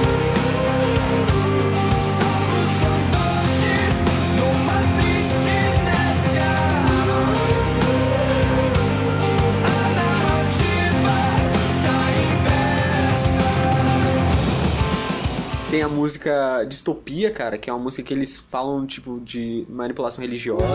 a música Distopia, cara, que é uma música que eles falam, tipo, de manipulação religiosa.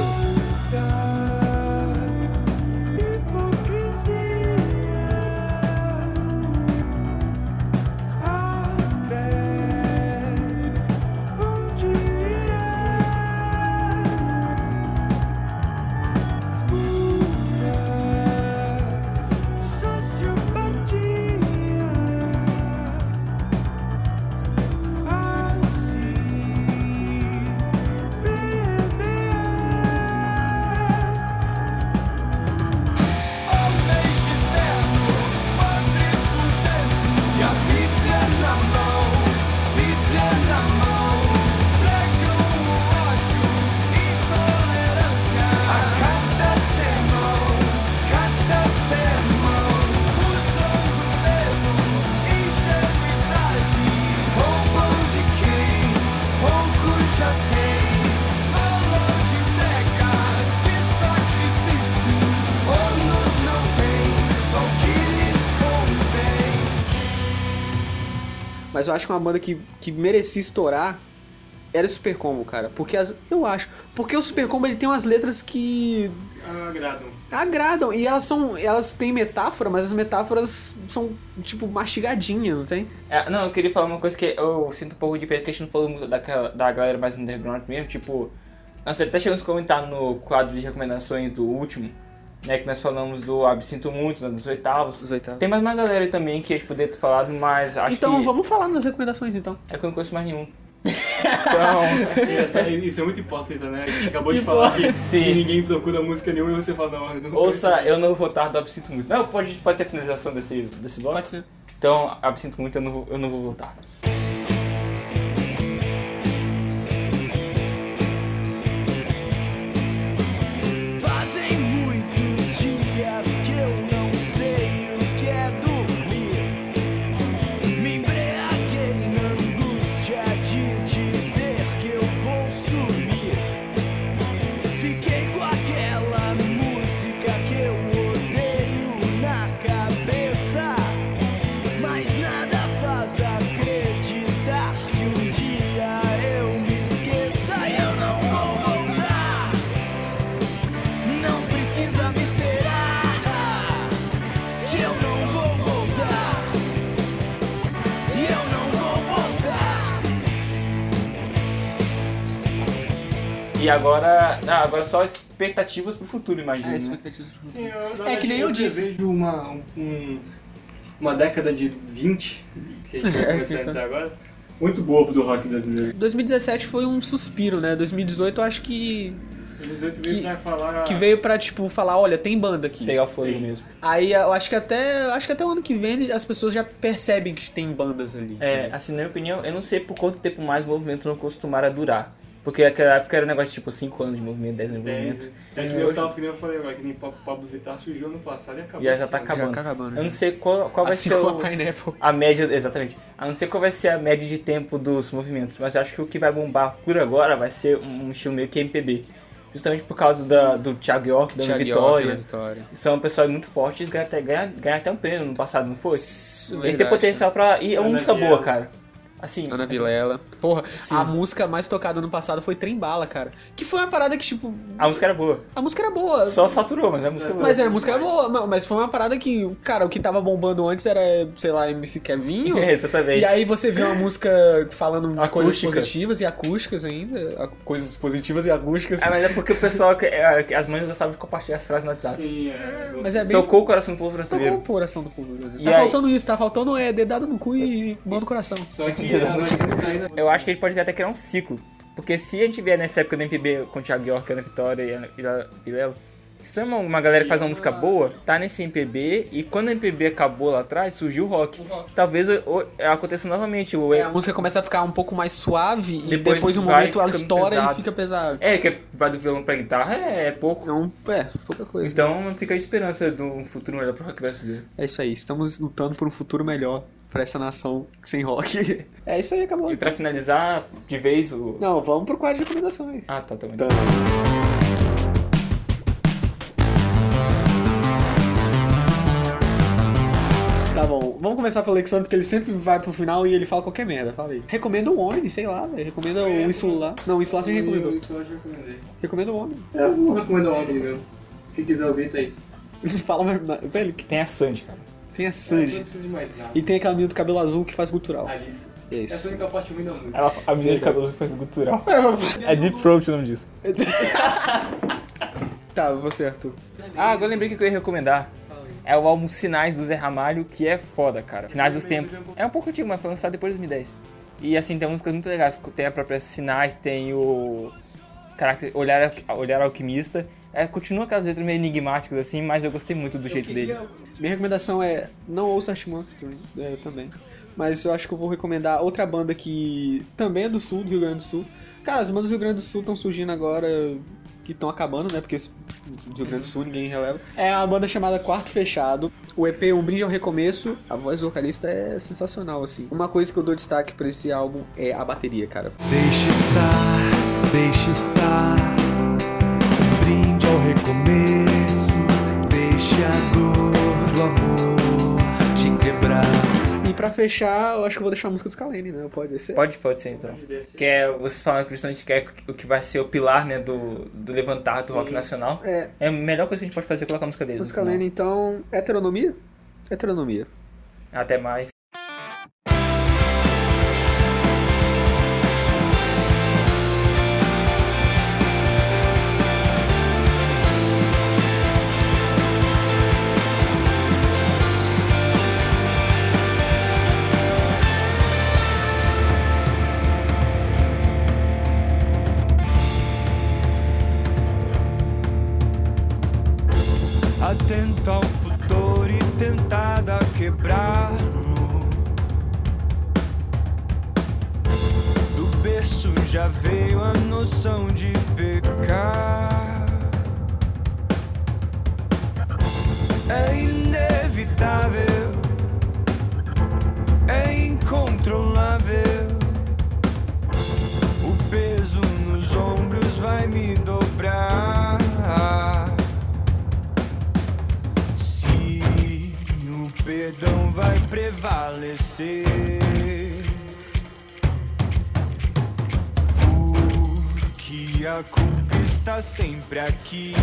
Eu acho que uma banda que, que merecia estourar era o Super Combo, cara. Porque as, eu acho. Porque o Super Combo ele tem umas letras que Agradam. agradam. E elas são. Elas têm metáfora, mas as metáforas são, tipo, mastigadinhas, não tem? É, não, eu queria falar uma coisa que eu sinto um pouco de pena, que a gente não falou muito daquela, da galera mais underground mesmo, tipo... Nossa, até chegamos a comentar no quadro de recomendações do último, né, que nós falamos do Absinto Muito, né, dos oitavos. Os oitavos. Tem mais uma galera aí também que a gente poderia ter falado, mas acho então que... vamos falar nas recomendações, então. É que eu não conheço mais nenhum. Então... E essa- isso é muito hipócrita, né? A gente acabou de falar que, Sim. que ninguém procura música nenhuma e você fala, não, mas eu não Ouça, eu não vou votar do Absinto Muito. Não, pode, pode ser a finalização desse, desse bloco? Pode ser. Então, Absinto Muito eu não, eu não vou votar. E agora... Ah, agora só expectativas pro futuro, imagino, né? expectativas. Sim, eu, É que nem verdade, eu disse. desejo uma, um, uma década de 20, que a gente vai É, começar a então. entrar agora, muito boa do rock brasileiro. 2017 foi um suspiro, né? 2018 eu acho que. 2018 Que- veio pra falar... Que veio pra, tipo, falar, olha, tem banda aqui. Pegar o fôlego mesmo. Aí eu acho que até. Acho que até o ano que vem as pessoas já percebem que tem bandas ali. É, assim, na minha opinião, eu não sei por quanto tempo mais o movimento não costumara durar. Porque naquela época era um negócio tipo 5 anos de movimento, 10 anos de movimento. É que nem eu tava, que nem eu falei, vai, que nem Pablo Pablo Vittar surgiu ano passado e acabou. E já esse tá ano. acabando. tá acabando, Eu não já. sei qual, qual vai Assim ser como o- a Pineapple. a média, exatamente. A não ser qual vai ser a média de tempo dos movimentos, mas eu acho que o que vai bombar por agora vai ser um estilo meio que MPB. Justamente por causa da, do Thiago York, da Ana Thiago Vitória. York, Vitória. São pessoas muito fortes, ganham até, ganham, ganham até um prêmio no passado, não foi? Isso, Eles têm potencial pra. E é uma música boa, cara. Assim. Ana assim, Vilela. Porra, Sim. a música mais tocada no passado foi Trem Bala, cara. Que foi uma parada que, tipo. A música era boa. A música era boa. Só saturou, mas a música é boa. Mas a música era boa, ma- mas foi uma parada que, cara, o que tava bombando antes era, sei lá, MC Kevinho. É, exatamente. E aí você vê uma música falando de coisas positivas e acústicas ainda. Coisas positivas e acústicas. Ah, mas é porque o pessoal, que- é, as mães gostavam de compartilhar as frases no WhatsApp. Sim, é. Mas é bem. Tocou o coração do povo Tocou brasileiro. o coração do povo. brasileiro. E Tá aí- faltando isso, tá faltando é dedada no cu e mão no coração. Só que a caindo. Eu acho que a gente pode até criar um ciclo. Porque se a gente vier nessa época do MPB com o Thiago York, Ana Vitória e Vila- Vilela, se é uma, uma galera que faz uma música boa, tá nesse MPB, e quando o MPB acabou lá atrás, surgiu o rock. Talvez o, o, aconteça novamente. O, A música começa a ficar um pouco mais suave e Depois depois um momento ela estoura pesado. e fica pesado. É, que vai do violão pra guitarra é, é pouco. Então, é, pouca coisa. Então fica a esperança de um futuro melhor pro rock brasileiro. É isso aí, estamos lutando por um futuro melhor pra essa nação sem rock. É isso aí, acabou. E pra finalizar, de vez o. Não, vamos pro quadro de recomendações. Ah, tá, tá bem. Tá. Tá bom, vamos começar pelo Alexandre, porque ele sempre vai pro final e ele fala qualquer merda. Fala aí. Recomenda o Omni, sei lá, velho. Recomenda o Insular. Não, o Insular você já recomendou. Isso eu já recomendei. Recomenda o. É, eu vou recomendar o Omni mesmo. Quem quiser ouvir, tá aí. Fala, mais velho, que Tem a Sandy, cara. Tem a Sandy. E tem aquela menina do cabelo azul que faz cultural. Alice. É Essa é a isso. única parte ruim da música. Ela, a menina de cabelo que faz gutural. É Deep Throat o nome disso. Tá, você, Arthur. Ah, agora eu lembrei o que eu ia recomendar. É o álbum Sinais do Zé Ramalho, que é foda, cara. Sinais dos Tempos. É um pouco antigo, mas foi lançado depois de 2010. E assim, tem músicas muito legais. Tem a própria Sinais, tem o. Olhar, Olhar Alquimista. É, continua aquelas letras meio enigmáticas assim, mas eu gostei muito do jeito dele. Minha recomendação é não ouça também, é, também. Mas eu acho que eu vou recomendar outra banda que também é do sul, do Rio Grande do Sul. Cara, as bandas do Rio Grande do Sul estão surgindo agora, que estão acabando, né? Porque do Rio Grande do Sul ninguém releva. É uma banda chamada Quarto Fechado. O EP Um Brinde ao Recomeço. A voz do vocalista é sensacional, assim. Uma coisa que eu dou destaque pra esse álbum é a bateria, cara. Deixe estar, deixe estar. Recomeço. Deixe a dor do amor te quebrar. E pra fechar, eu acho que eu vou deixar a música do Scalene, né? Pode ser? Pode, pode ser então. Que é, vocês falaram que justamente que é o que vai ser o pilar, né, do, do levantar do rock nacional. É. É a melhor coisa que a gente pode fazer é colocar a música deles. no Música. Lene, então, heteronomia? Heteronomia. Até mais. Sempre aqui.